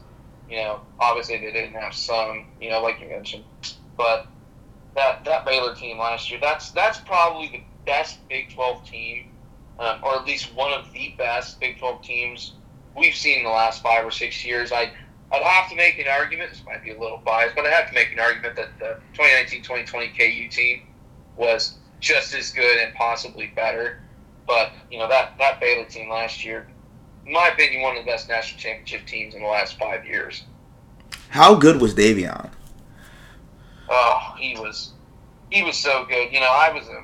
You know, obviously they didn't have some, you know, like you mentioned, but that that Baylor team last year, that's that's probably the best Big Twelve team, um, or at least one of the best Big Twelve teams we've seen in the last five or six years. I I'd have to make an argument. This might be a little biased, but I have to make an argument that the 2019-2020 KU team was just as good and possibly better. But you know that that Baylor team last year, in my opinion, one of the best national championship teams in the last five years. How good was Davion? Oh, he was he was so good. You know, I was a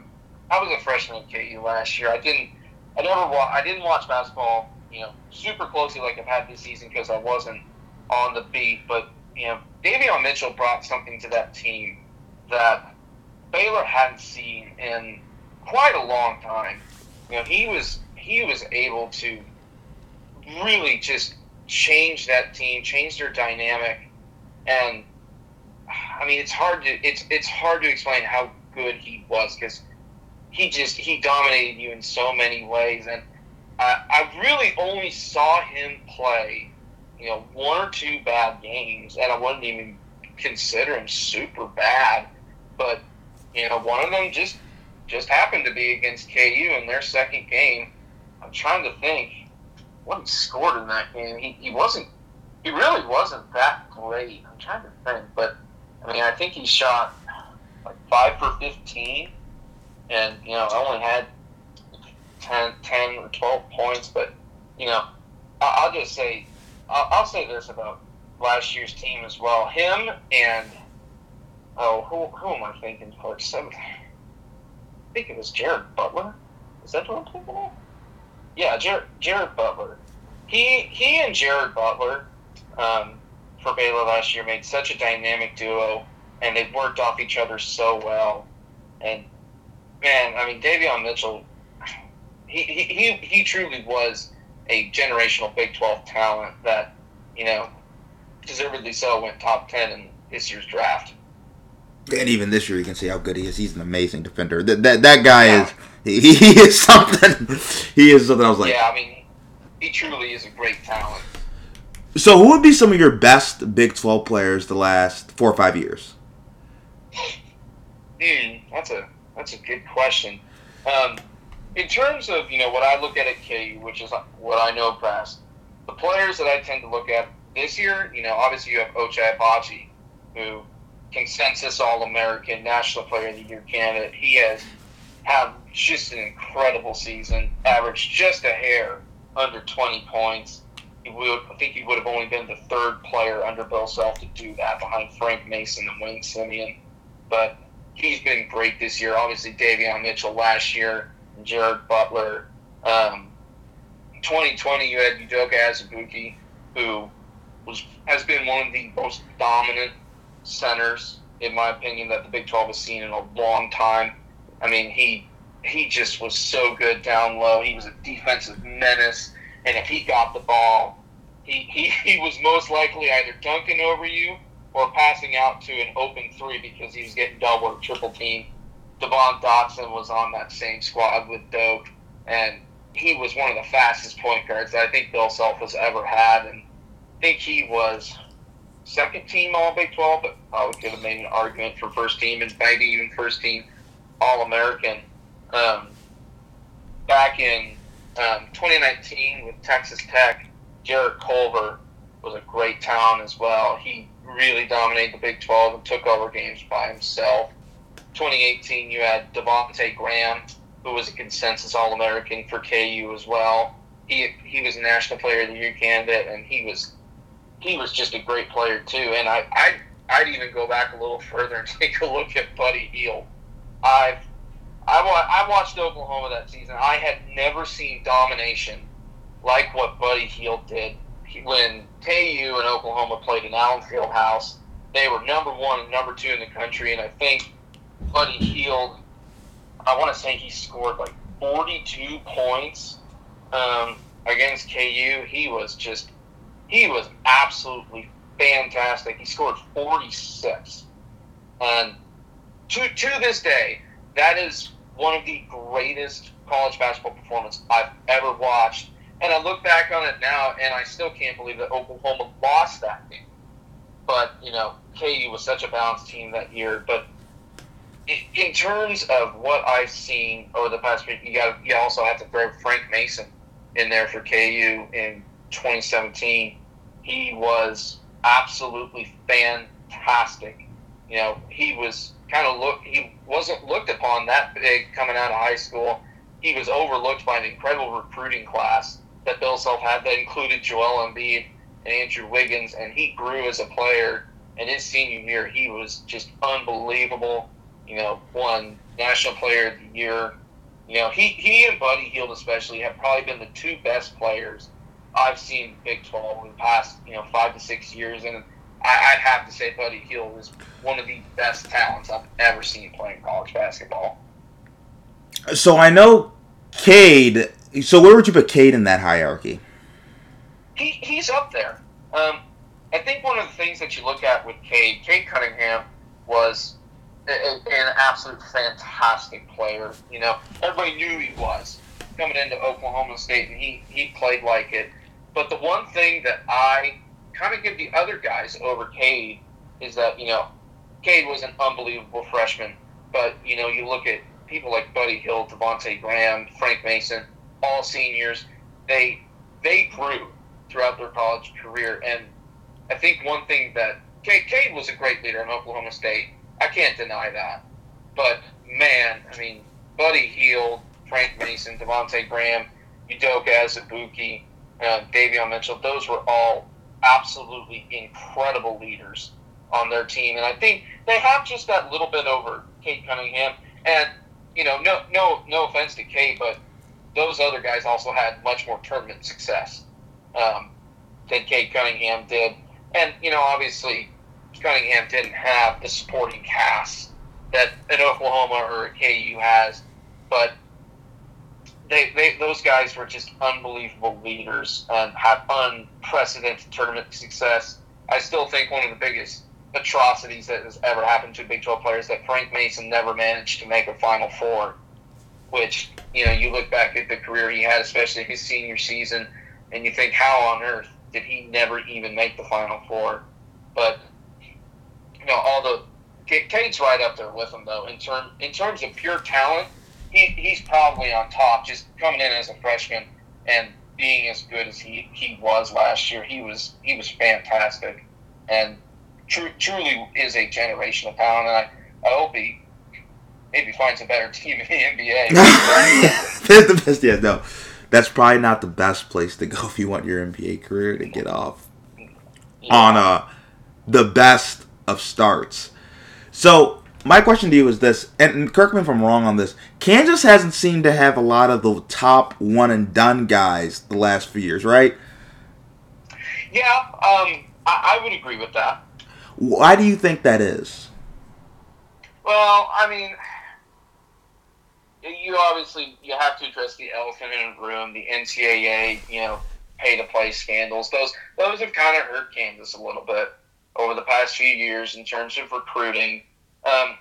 I was a freshman at KU last year. I didn't I never wa- I didn't watch basketball, you know, super closely like I've had this season because I wasn't on the beat. But you know, Davion Mitchell brought something to that team that Baylor hadn't seen in quite a long time. You know, he was he was able to really just change that team, change their dynamic, and I mean, it's hard to it's it's hard to explain how good he was because he just he dominated you in so many ways, and I, I really only saw him play, you know, one or two bad games, and I wouldn't even consider him super bad, but you know, one of them just just happened to be against KU in their second game. I'm trying to think what he scored in that game. He, he wasn't he really wasn't that great. I'm trying to think, but I mean, I think he shot like five for fifteen, and you know, I only had 10, 10 or twelve points. But you know, I'll just say, I'll, say this about last year's team as well. Him and oh, who who am I thinking for seven? I think it was Jared Butler. Is that what I'm thinking of? Yeah, Jared, Jared Butler. He he and Jared Butler um, for Baylor last year made such a dynamic duo, and they worked off each other so well. And man, I mean, Davion Mitchell, he he, he, truly was a generational Big Twelve talent that you know deservedly so went top ten in this year's draft. And even this year, you can see how good he is. He's an amazing defender. That that, that guy is he, he is something. He is something. I was like, yeah, I mean, he truly is a great talent. So who would be some of your best Big Twelve players the last four or five years? Hmm, that's a that's a good question. Um, in terms of you know what I look at at KU, which is what I know best, the players that I tend to look at this year, you know, obviously you have Ochai Agbaji, who consensus All American, National Player of the Year candidate. He has had just an incredible season, averaged just a hair under 20 points. Would, I think he would have only been the third player under Bill Self to do that, behind Frank Mason and Wayne Simien. But he's been great this year. Obviously, Davion Mitchell last year, Jared Butler. Um, 2020, you had Udoka Azubuike, who was has been one of the most dominant centers, in my opinion, that the Big 12 has seen in a long time. I mean, he he just was so good down low. He was a defensive menace, and if he got the ball, he, he, he was most likely either dunking over you or passing out to an open three because he was getting double or triple team. Devon Dotson was on that same squad with Doke, and he was one of the fastest point guards that I think Bill Self has ever had, and I think he was second team All Big 12, but probably could have made an argument for first team and maybe even first team All American. Um, back in um, 2019 with Texas Tech, Jarrett Culver was a great talent as well. He really dominated the Big 12 and took over games by himself. 2018, you had Devonte Graham, who was a consensus All American for KU as well. He he was a National Player of the Year candidate, and he was he was just a great player too. And I I I'd even go back a little further and take a look at Buddy Hield. I've I, wa- I watched Oklahoma that season. I had never seen domination like what Buddy Hield did He- when KU and Oklahoma played in Allen Fieldhouse. They were number one and number two in the country, and I think Buddy Hield. I want to say he scored like 42 points um, against KU. He was just he was absolutely fantastic. He scored 46. And to, to this day, that is one of the greatest college basketball performance I've ever watched. And I look back on it now, and I still can't believe that Oklahoma lost that game. But, you know, KU was such a balanced team that year. But in, in terms of what I've seen over the past week, you got you also have to throw Frank Mason in there for KU in 2017. He was absolutely fantastic. You know, he was kind of look. He wasn't looked upon that big coming out of high school. He was overlooked by an incredible recruiting class that Bill Self had that included Joel Embiid and Andrew Wiggins, and he grew as a player. And his senior year, he was just unbelievable. You know, won National Player of the Year. You know, he, he and Buddy Hield especially have probably been the two best players I've seen Big 12 in the past, you know, five to six years. And I, I'd have to say Buddy Hield is one of the best talents I've ever seen playing college basketball. So I know Cade. So where would you put Cade in that hierarchy? He, he's up there. Um, I think one of the things that you look at with Cade, Cade Cunningham was a, a, an absolute fantastic player. You know, everybody knew he was coming into Oklahoma State, and he, he played like it. But the one thing that I kind of give the other guys over Cade is that, you know, Cade was an unbelievable freshman. But, you know, you look at people like Buddy Hield, Devonte Graham, Frank Mason, all seniors, they they grew throughout their college career. And I think one thing that Cade, Cade was a great leader in Oklahoma State. I can't deny that. But, man, I mean, Buddy Hield, Frank Mason, Devonte Graham, Udoka Azubuike, uh, Davion Mitchell, those were all absolutely incredible leaders on their team. And I think they have just that little bit over Cade Cunningham. And, you know, no no no offense to Cade, but those other guys also had much more tournament success um, than Cade Cunningham did. And, you know, obviously Cunningham didn't have the supporting cast that an Oklahoma or a KU has, but they, they those guys were just unbelievable leaders and had unprecedented tournament success. I still think one of the biggest atrocities that has ever happened to Big 12 players is that Frank Mason never managed to make a Final Four. Which you know, you look back at the career he had, especially his senior season, and you think, how on earth did he never even make the Final Four? But you know, all the Cade's right up there with him though in term in terms of pure talent. He, he's probably on top, just coming in as a freshman and being as good as he, he was last year. He was he was fantastic, and tru- truly is a generational talent. And I, I hope he maybe finds a better team in the NBA. That's the best. Yeah, no, that's probably not the best place to go if you want your NBA career to get off on uh the best of starts. So my question to you is this, and Kirkman, if I'm wrong on this. Kansas hasn't seemed to have a lot of the top one and done guys the last few years, right? yeah, um, I, I would agree with that. Why do you think that is? Well, I mean, you obviously you have to address the elephant in the room, the NCAA, you know, pay to play scandals. Those those have kind of hurt Kansas a little bit. over the past few years in terms of recruiting. Um,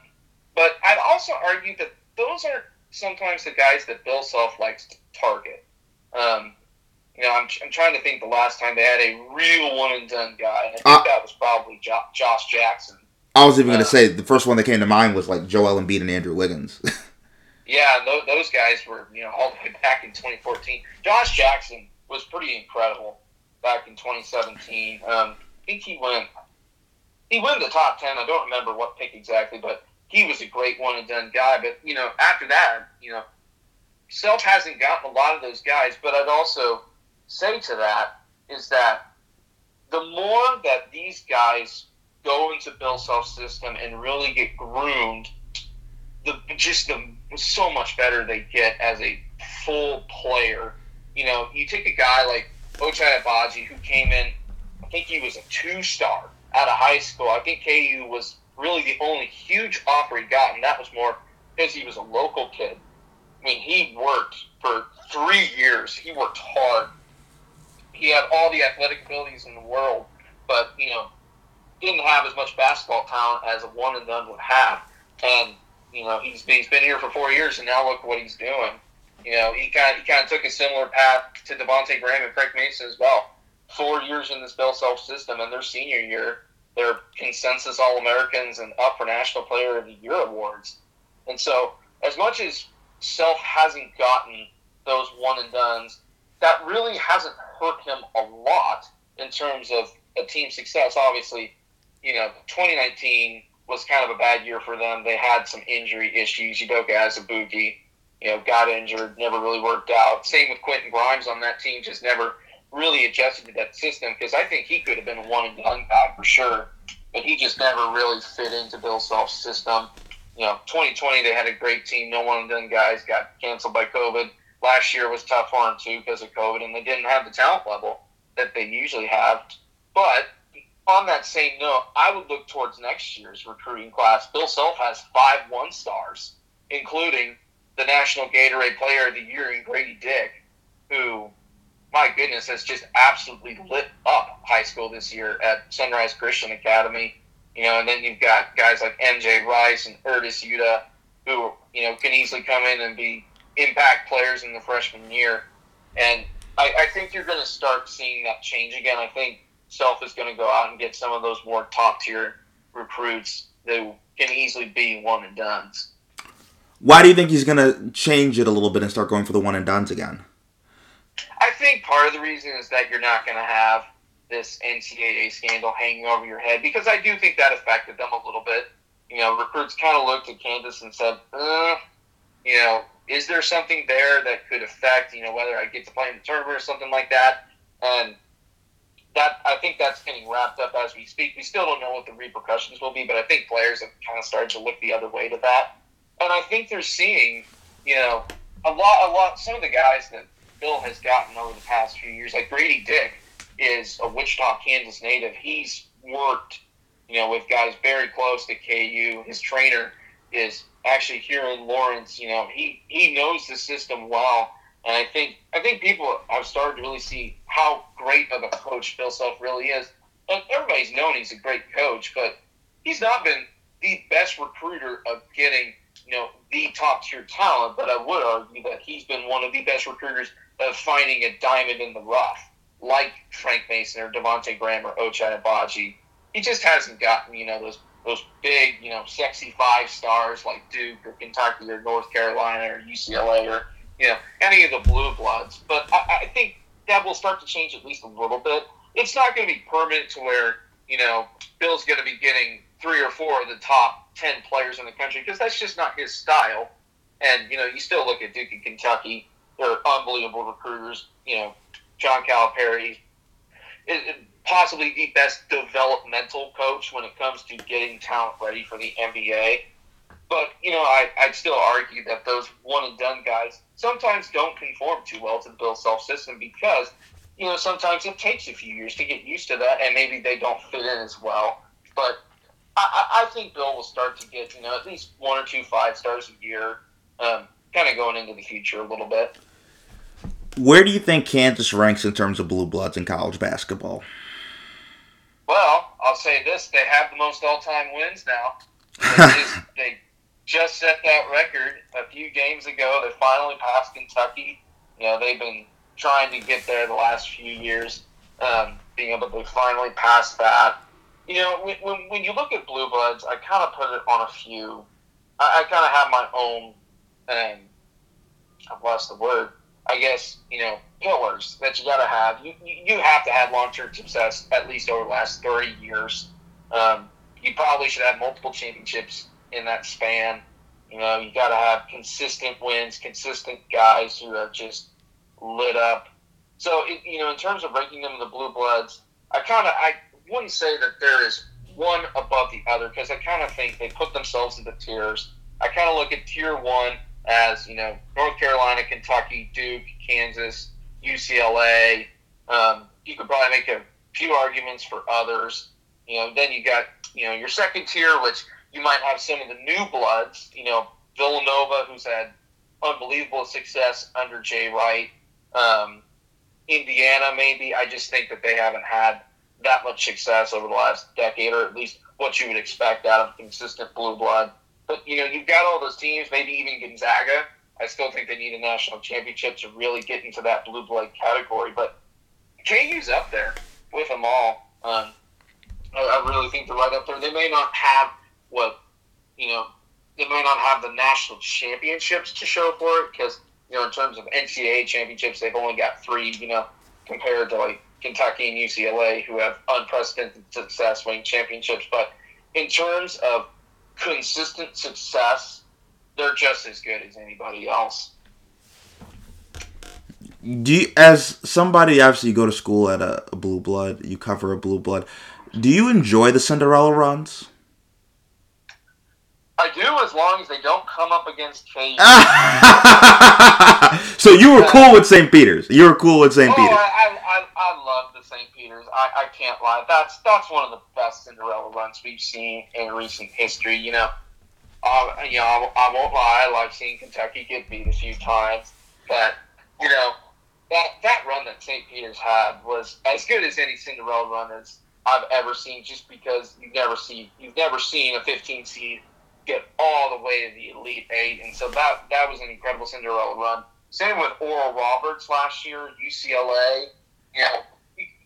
but I'd also argue that those are sometimes the guys that Bill Self likes to target. Um, you know, I'm, I'm trying to think the last time they had a real one and done guy, and I think Uh, that was probably jo- Josh Jackson. I was even going Uh, to say the first one that came to mind was like Joel Embiid and Andrew Wiggins. Yeah, those, those guys were, you know, all the way back in 2014. Josh Jackson was pretty incredible back in 2017. Um, I think he went, he went the top 10. I don't remember what pick exactly, but he was a great one and done guy. But, you know, after that, you know, Self hasn't gotten a lot of those guys. But I'd also say to that is that the more that these guys go into Bill Self's system and really get groomed, the just the so much better they get as a full player. You know, you take a guy like Ochai Agbaji who came in, I think he was a two star out of high school. I think KU was really the only huge offer he got, and that was more because he was a local kid. I mean, he worked for three years. He worked hard. He had all the athletic abilities in the world, but you know, didn't have as much basketball talent as a one and done would have. And you know, he's he's been here for four years, and now look what he's doing. You know, he kind of, he kind of took a similar path to Devonte Graham and Frank Mason as well. Four years in this Bill Self system, and their senior year, they're consensus All Americans and up for National Player of the Year awards. And so, as much as Self hasn't gotten those one and duns, that really hasn't hurt him a lot in terms of a team success. Obviously, you know, 2019 was kind of a bad year for them. They had some injury issues. Udoka Azubuike, you know, got injured, never really worked out. Same with Quentin Grimes on that team, just never really adjusted to that system because I think he could have been one and done guy for sure, but he just never really fit into Bill Self's system. You know, 2020 they had a great team, no one and done guys got canceled by COVID. Last year was tough for them too because of COVID, and they didn't have the talent level that they usually have. But on that same note, I would look towards next year's recruiting class. Bill Self has five one stars, including the National Gatorade Player of the Year in Grady Dick, who, my goodness, has just absolutely lit up high school this year at Sunrise Christian Academy. You know, and then you've got guys like MJ Rice and Ernest Udeh, who you know can easily come in and be impact players in the freshman year. And I, I think you're going to start seeing that change again. I think Self is going to go out and get some of those more top tier recruits that can easily be one and duns. Why do you think he's going to change it a little bit and start going for the one and duns again? I think part of the reason is that you're not going to have this NCAA scandal hanging over your head because I do think that affected them a little bit. You know, recruits kind of looked at Kansas and said, uh, you know, is there something there that could affect, you know, whether I get to play in the tournament or something like that? And that I think that's getting wrapped up as we speak. We still don't know what the repercussions will be, but I think players have kind of started to look the other way to that. And I think they're seeing, you know, a lot, a lot. Some of the guys that Bill has gotten over the past few years, like Grady Dick, is a Wichita, Kansas native. He's worked, you know, with guys very close to KU. His trainer is actually here in Lawrence. You know, he he knows the system well, and I think I think people have started to really see how great of a coach Bill Self really is. And everybody's known he's a great coach, but he's not been the best recruiter of getting you know the top tier talent. But I would argue that he's been one of the best recruiters of finding a diamond in the rough, like Frank Mason or Devonte Graham or Ochai Agbaji. He just hasn't gotten you know those those big you know sexy five stars like Duke or Kentucky or North Carolina or UCLA or you know any of the blue bloods. But I, I think that will start to change at least a little bit. It's not going to be permanent to where you know Bill's going to be getting three or four of the top ten players in the country because that's just not his style. And you know, you still look at Duke and Kentucky; they're unbelievable recruiters. You know, John Calipari is possibly the best developmental coach when it comes to getting talent ready for the NBA. But you know, I, I'd still argue that those one and done guys sometimes don't conform too well to the Bill Self system because you know sometimes it takes a few years to get used to that, and maybe they don't fit in as well. But I, I think Bill will start to get you know at least one or two five stars a year, um, kind of going into the future a little bit. Where do you think Kansas ranks in terms of blue bloods in college basketball? Well, I'll say this: they have the most all-time wins now. They just, they just set that record a few games ago. They finally passed Kentucky. You know, they've been trying to get there the last few years. Um, being able to finally pass that. You know, when, when, when you look at Blue Bloods, I kind of put it on a few. I, I kind of have my own. Um, I've lost the word. I guess you know pillars that you got to have. You you have to have long term success at least over the last thirty years. Um, you probably should have multiple championships in that span. You know, you got to have consistent wins, consistent guys who have just lit up. So, it, you know, in terms of ranking them in the blue bloods, I kind of I wouldn't say that there is one above the other because I kind of think they put themselves into tiers. I kind of look at tier one as you know North Carolina, Kentucky, Duke, Kansas, UCLA. Um, you could probably make a few arguments for others. You know, then you got you know your second tier, which you might have some of the new bloods. You know, Villanova, who's had unbelievable success under Jay Wright. Um, Indiana, maybe. I just think that they haven't had that much success over the last decade, or at least what you would expect out of consistent blue blood. But you know, you've got all those teams, maybe even Gonzaga. I still think they need a national championship to really get into that blue blood category. But KU's up there with them all. Um, I, I really think they're right up there. They may not have what you know. They may not have the national championships to show for it because you know, in terms of NCAA championships, they've only got three. You know, compared to like Kentucky and UCLA, who have unprecedented success winning championships. But in terms of consistent success, they're just as good as anybody else. Do you, as somebody obviously you go to school at a, a blue blood, you cover a blue blood. Do you enjoy the Cinderella runs? I do, as long as they don't come up against KU. so you were cool with St. Peter's. You were cool with St. Oh, Peter's. I, I, I love the St. Peter's. I, I can't lie. That's that's one of the best Cinderella runs we've seen in recent history. You know, uh, you know, I, I won't lie. I like seeing Kentucky get beat a few times, but you know, that that run that St. Peter's had was as good as any Cinderella run as I've ever seen. Just because you've never seen you've never seen a 15 seed get all the way to the Elite Eight, and so that that was an incredible Cinderella run. Same with Oral Roberts last year, UCLA. You know,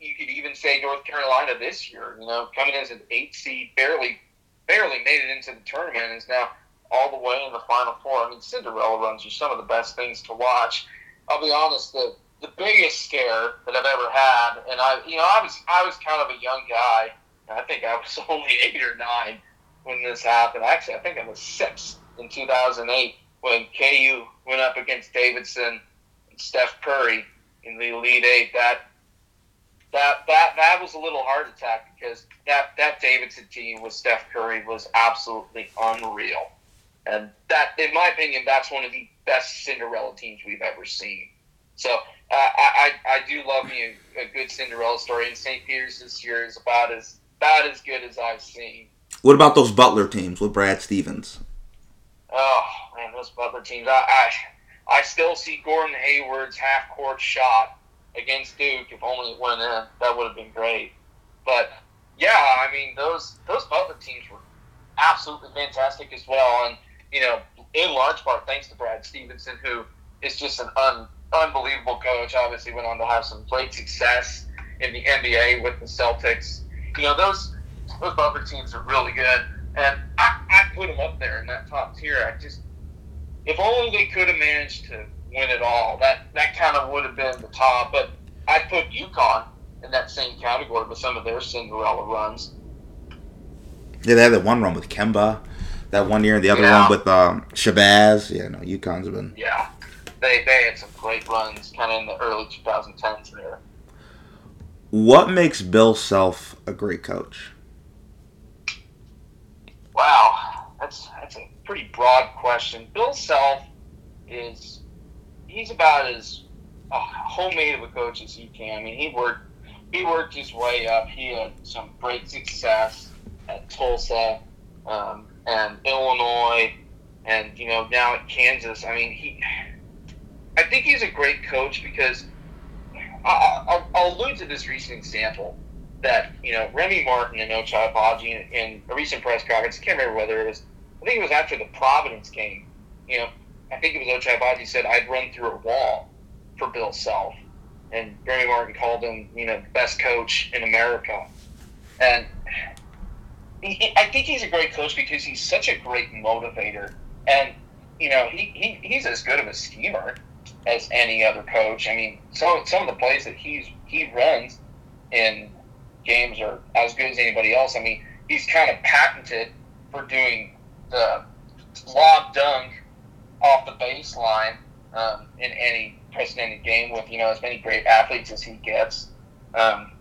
you, could even say North Carolina this year. You know, coming in as an eight seed, barely barely made it into the tournament, and is now all the way in the Final Four. I mean, Cinderella runs are some of the best things to watch. I'll be honest, the the biggest scare that I've ever had, and I, you know, I was I was kind of a young guy. I think I was only eight or nine when this happened. Actually, I think I was six in 2008 when KU went up against Davidson and Steph Curry in the Elite Eight. That that that that was a little heart attack because that that Davidson team with Steph Curry was absolutely unreal, and that, in my opinion, that's one of the best Cinderella teams we've ever seen. So uh, I, I do love me a, a good Cinderella story, and St. Peter's this year is about as about as good as I've seen. What about those Butler teams with Brad Stevens? Oh man, those Butler teams. I, I I still see Gordon Hayward's half court shot against Duke. If only it went in, that would have been great. But yeah, I mean those those Butler teams were absolutely fantastic as well, and you know, in large part thanks to Brad Stevenson, who is just an un, unbelievable coach. Obviously, went on to have some great success in the NBA with the Celtics. You know, those those Butler teams are really good, and I, I put them up there in that top tier. I just, if only they could have managed to win it all, that that kind of would have been the top. But I put UConn in that same category with some of their Cinderella runs. Yeah, they had that one run with Kemba, that one year, and the other Yeah. one with um, Shabazz. Yeah, no, UConn's been. Yeah, they they had some great runs, kind of in the early 2010s there. What makes Bill Self a great coach? Wow, that's that's a pretty broad question. Bill Self is he's about as uh, homemade of a coach as he can. I mean, he worked he worked his way up. He had some great success at Tulsa um, and Illinois, and you know now at Kansas. I mean, he I think he's a great coach because I, I, I'll allude to this recent example. that you know Remy Martin and Ochai Agbaji in, in a recent press conference. I can't remember whether it was. I think it was after the Providence game. You know, I think it was Ochai Agbaji said I'd run through a wall for Bill Self, and Remy Martin called him you know the best coach in America, and he, I think he's a great coach because he's such a great motivator, and you know he, he he's as good of a schemer as any other coach. I mean, some some of the plays that he's he runs in games are as good as anybody else. I mean, he's kind of patented for doing the lob dunk off the baseline um, in any precedented game with you know as many great athletes as he gets. Um,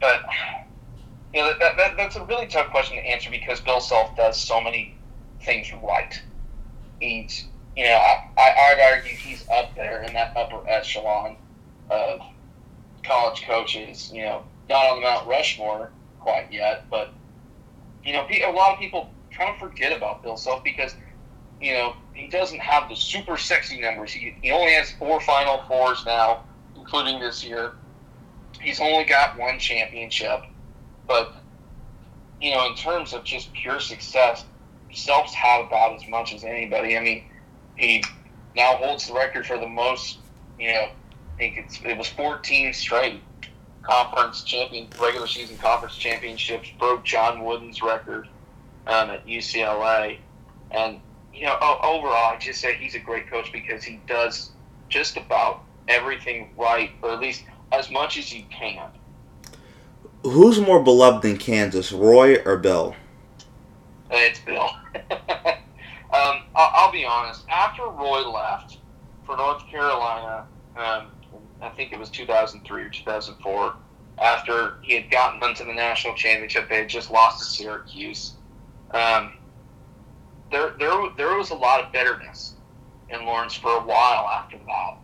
but you know that, that, that's a really tough question to answer because Bill Self does so many things right. He's you know I, I I'd argue he's up there in that upper echelon of college coaches. You know, not on the Mount Rushmore quite yet, but you know, a lot of people kind of forget about Bill Self because you know he doesn't have the super sexy numbers. He, he only has four Final Fours now, including this year. He's only got one championship, but you know, in terms of just pure success, Self's had about as much as anybody. I mean, he now holds the record for the most. You know, I think it's it was 14 straight conference champion, regular season conference championships. Broke John Wooden's record um, at UCLA, and you know, overall, I just say he's a great coach because he does just about everything right, or at least as much as you can. Who's more beloved in Kansas, Roy or Bill? It's Bill. um, I'll, I'll be honest. After Roy left for North Carolina, um, I think it was 2003 or 2004, after he had gotten into the national championship, they had just lost to Syracuse. Um, there, there, there was a lot of bitterness in Lawrence for a while after that.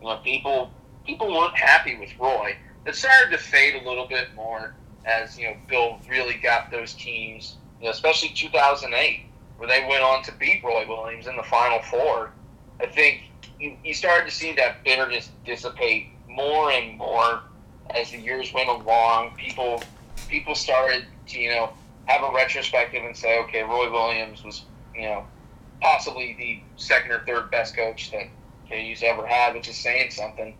You know, people, people weren't happy with Roy. It started to fade a little bit more as you know Bill really got those teams, you know, especially 2008, where they went on to beat Roy Williams in the Final Four. I think you, you started to see that bitterness dissipate more and more as the years went along. People, people started to you know have a retrospective and say, okay, Roy Williams was you know possibly the second or third best coach that KU's ever had, which is saying something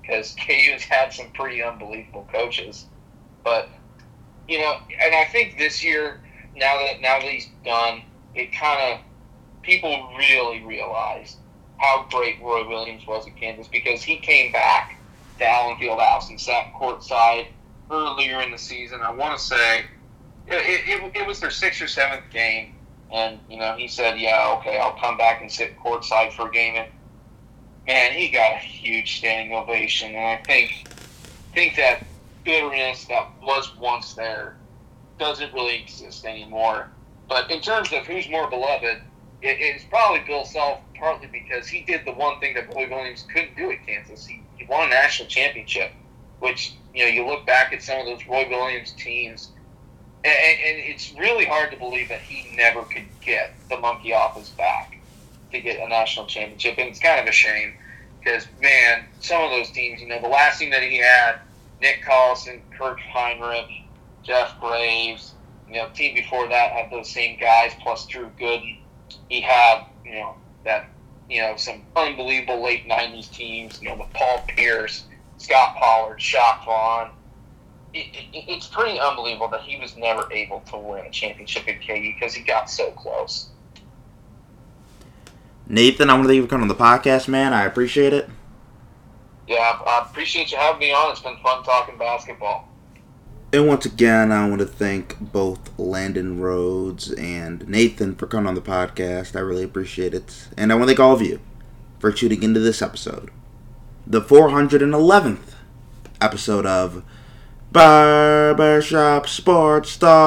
because KU's had some pretty unbelievable coaches. But you know, and I think this year, now that now that he's done, it kind of people really realized how great Roy Williams was at Kansas because he came back to Allen Fieldhouse and sat courtside earlier in the season. I want to say it, it, it was their sixth or seventh game, and you know he said, "Yeah, okay, I'll come back and sit courtside for a game." And man, he got a huge standing ovation, and I think think that bitterness that was once there doesn't really exist anymore. But in terms of who's more beloved, it, it's probably Bill Self, partly because he did the one thing that Roy Williams couldn't do at Kansas. He, he won a national championship, which you know you look back at some of those Roy Williams teams, and, and it's really hard to believe that he never could get the monkey off his back to get a national championship, and it's kind of a shame because man, some of those teams, you know, the last team that he had, Nick Collison, Kirk Hinrich, Jeff Graves, you know, team before that had those same guys plus Drew Gooden. He had, you know, that, you know, some unbelievable late '90s teams, you know, with Paul Pierce, Scott Pollard, Jacque Vaughn. It, it, it's pretty unbelievable that he was never able to win a championship at KU because he got so close. Nathan, I want to thank you for coming on the podcast, man. I appreciate it. Yeah, I appreciate you having me on. It's been fun talking basketball. And once again, I want to thank both Landon Rhodes and Nathan for coming on the podcast. I really appreciate it. And I want to thank all of you for tuning into this episode. The 411th episode of Barbershop Sports Talk.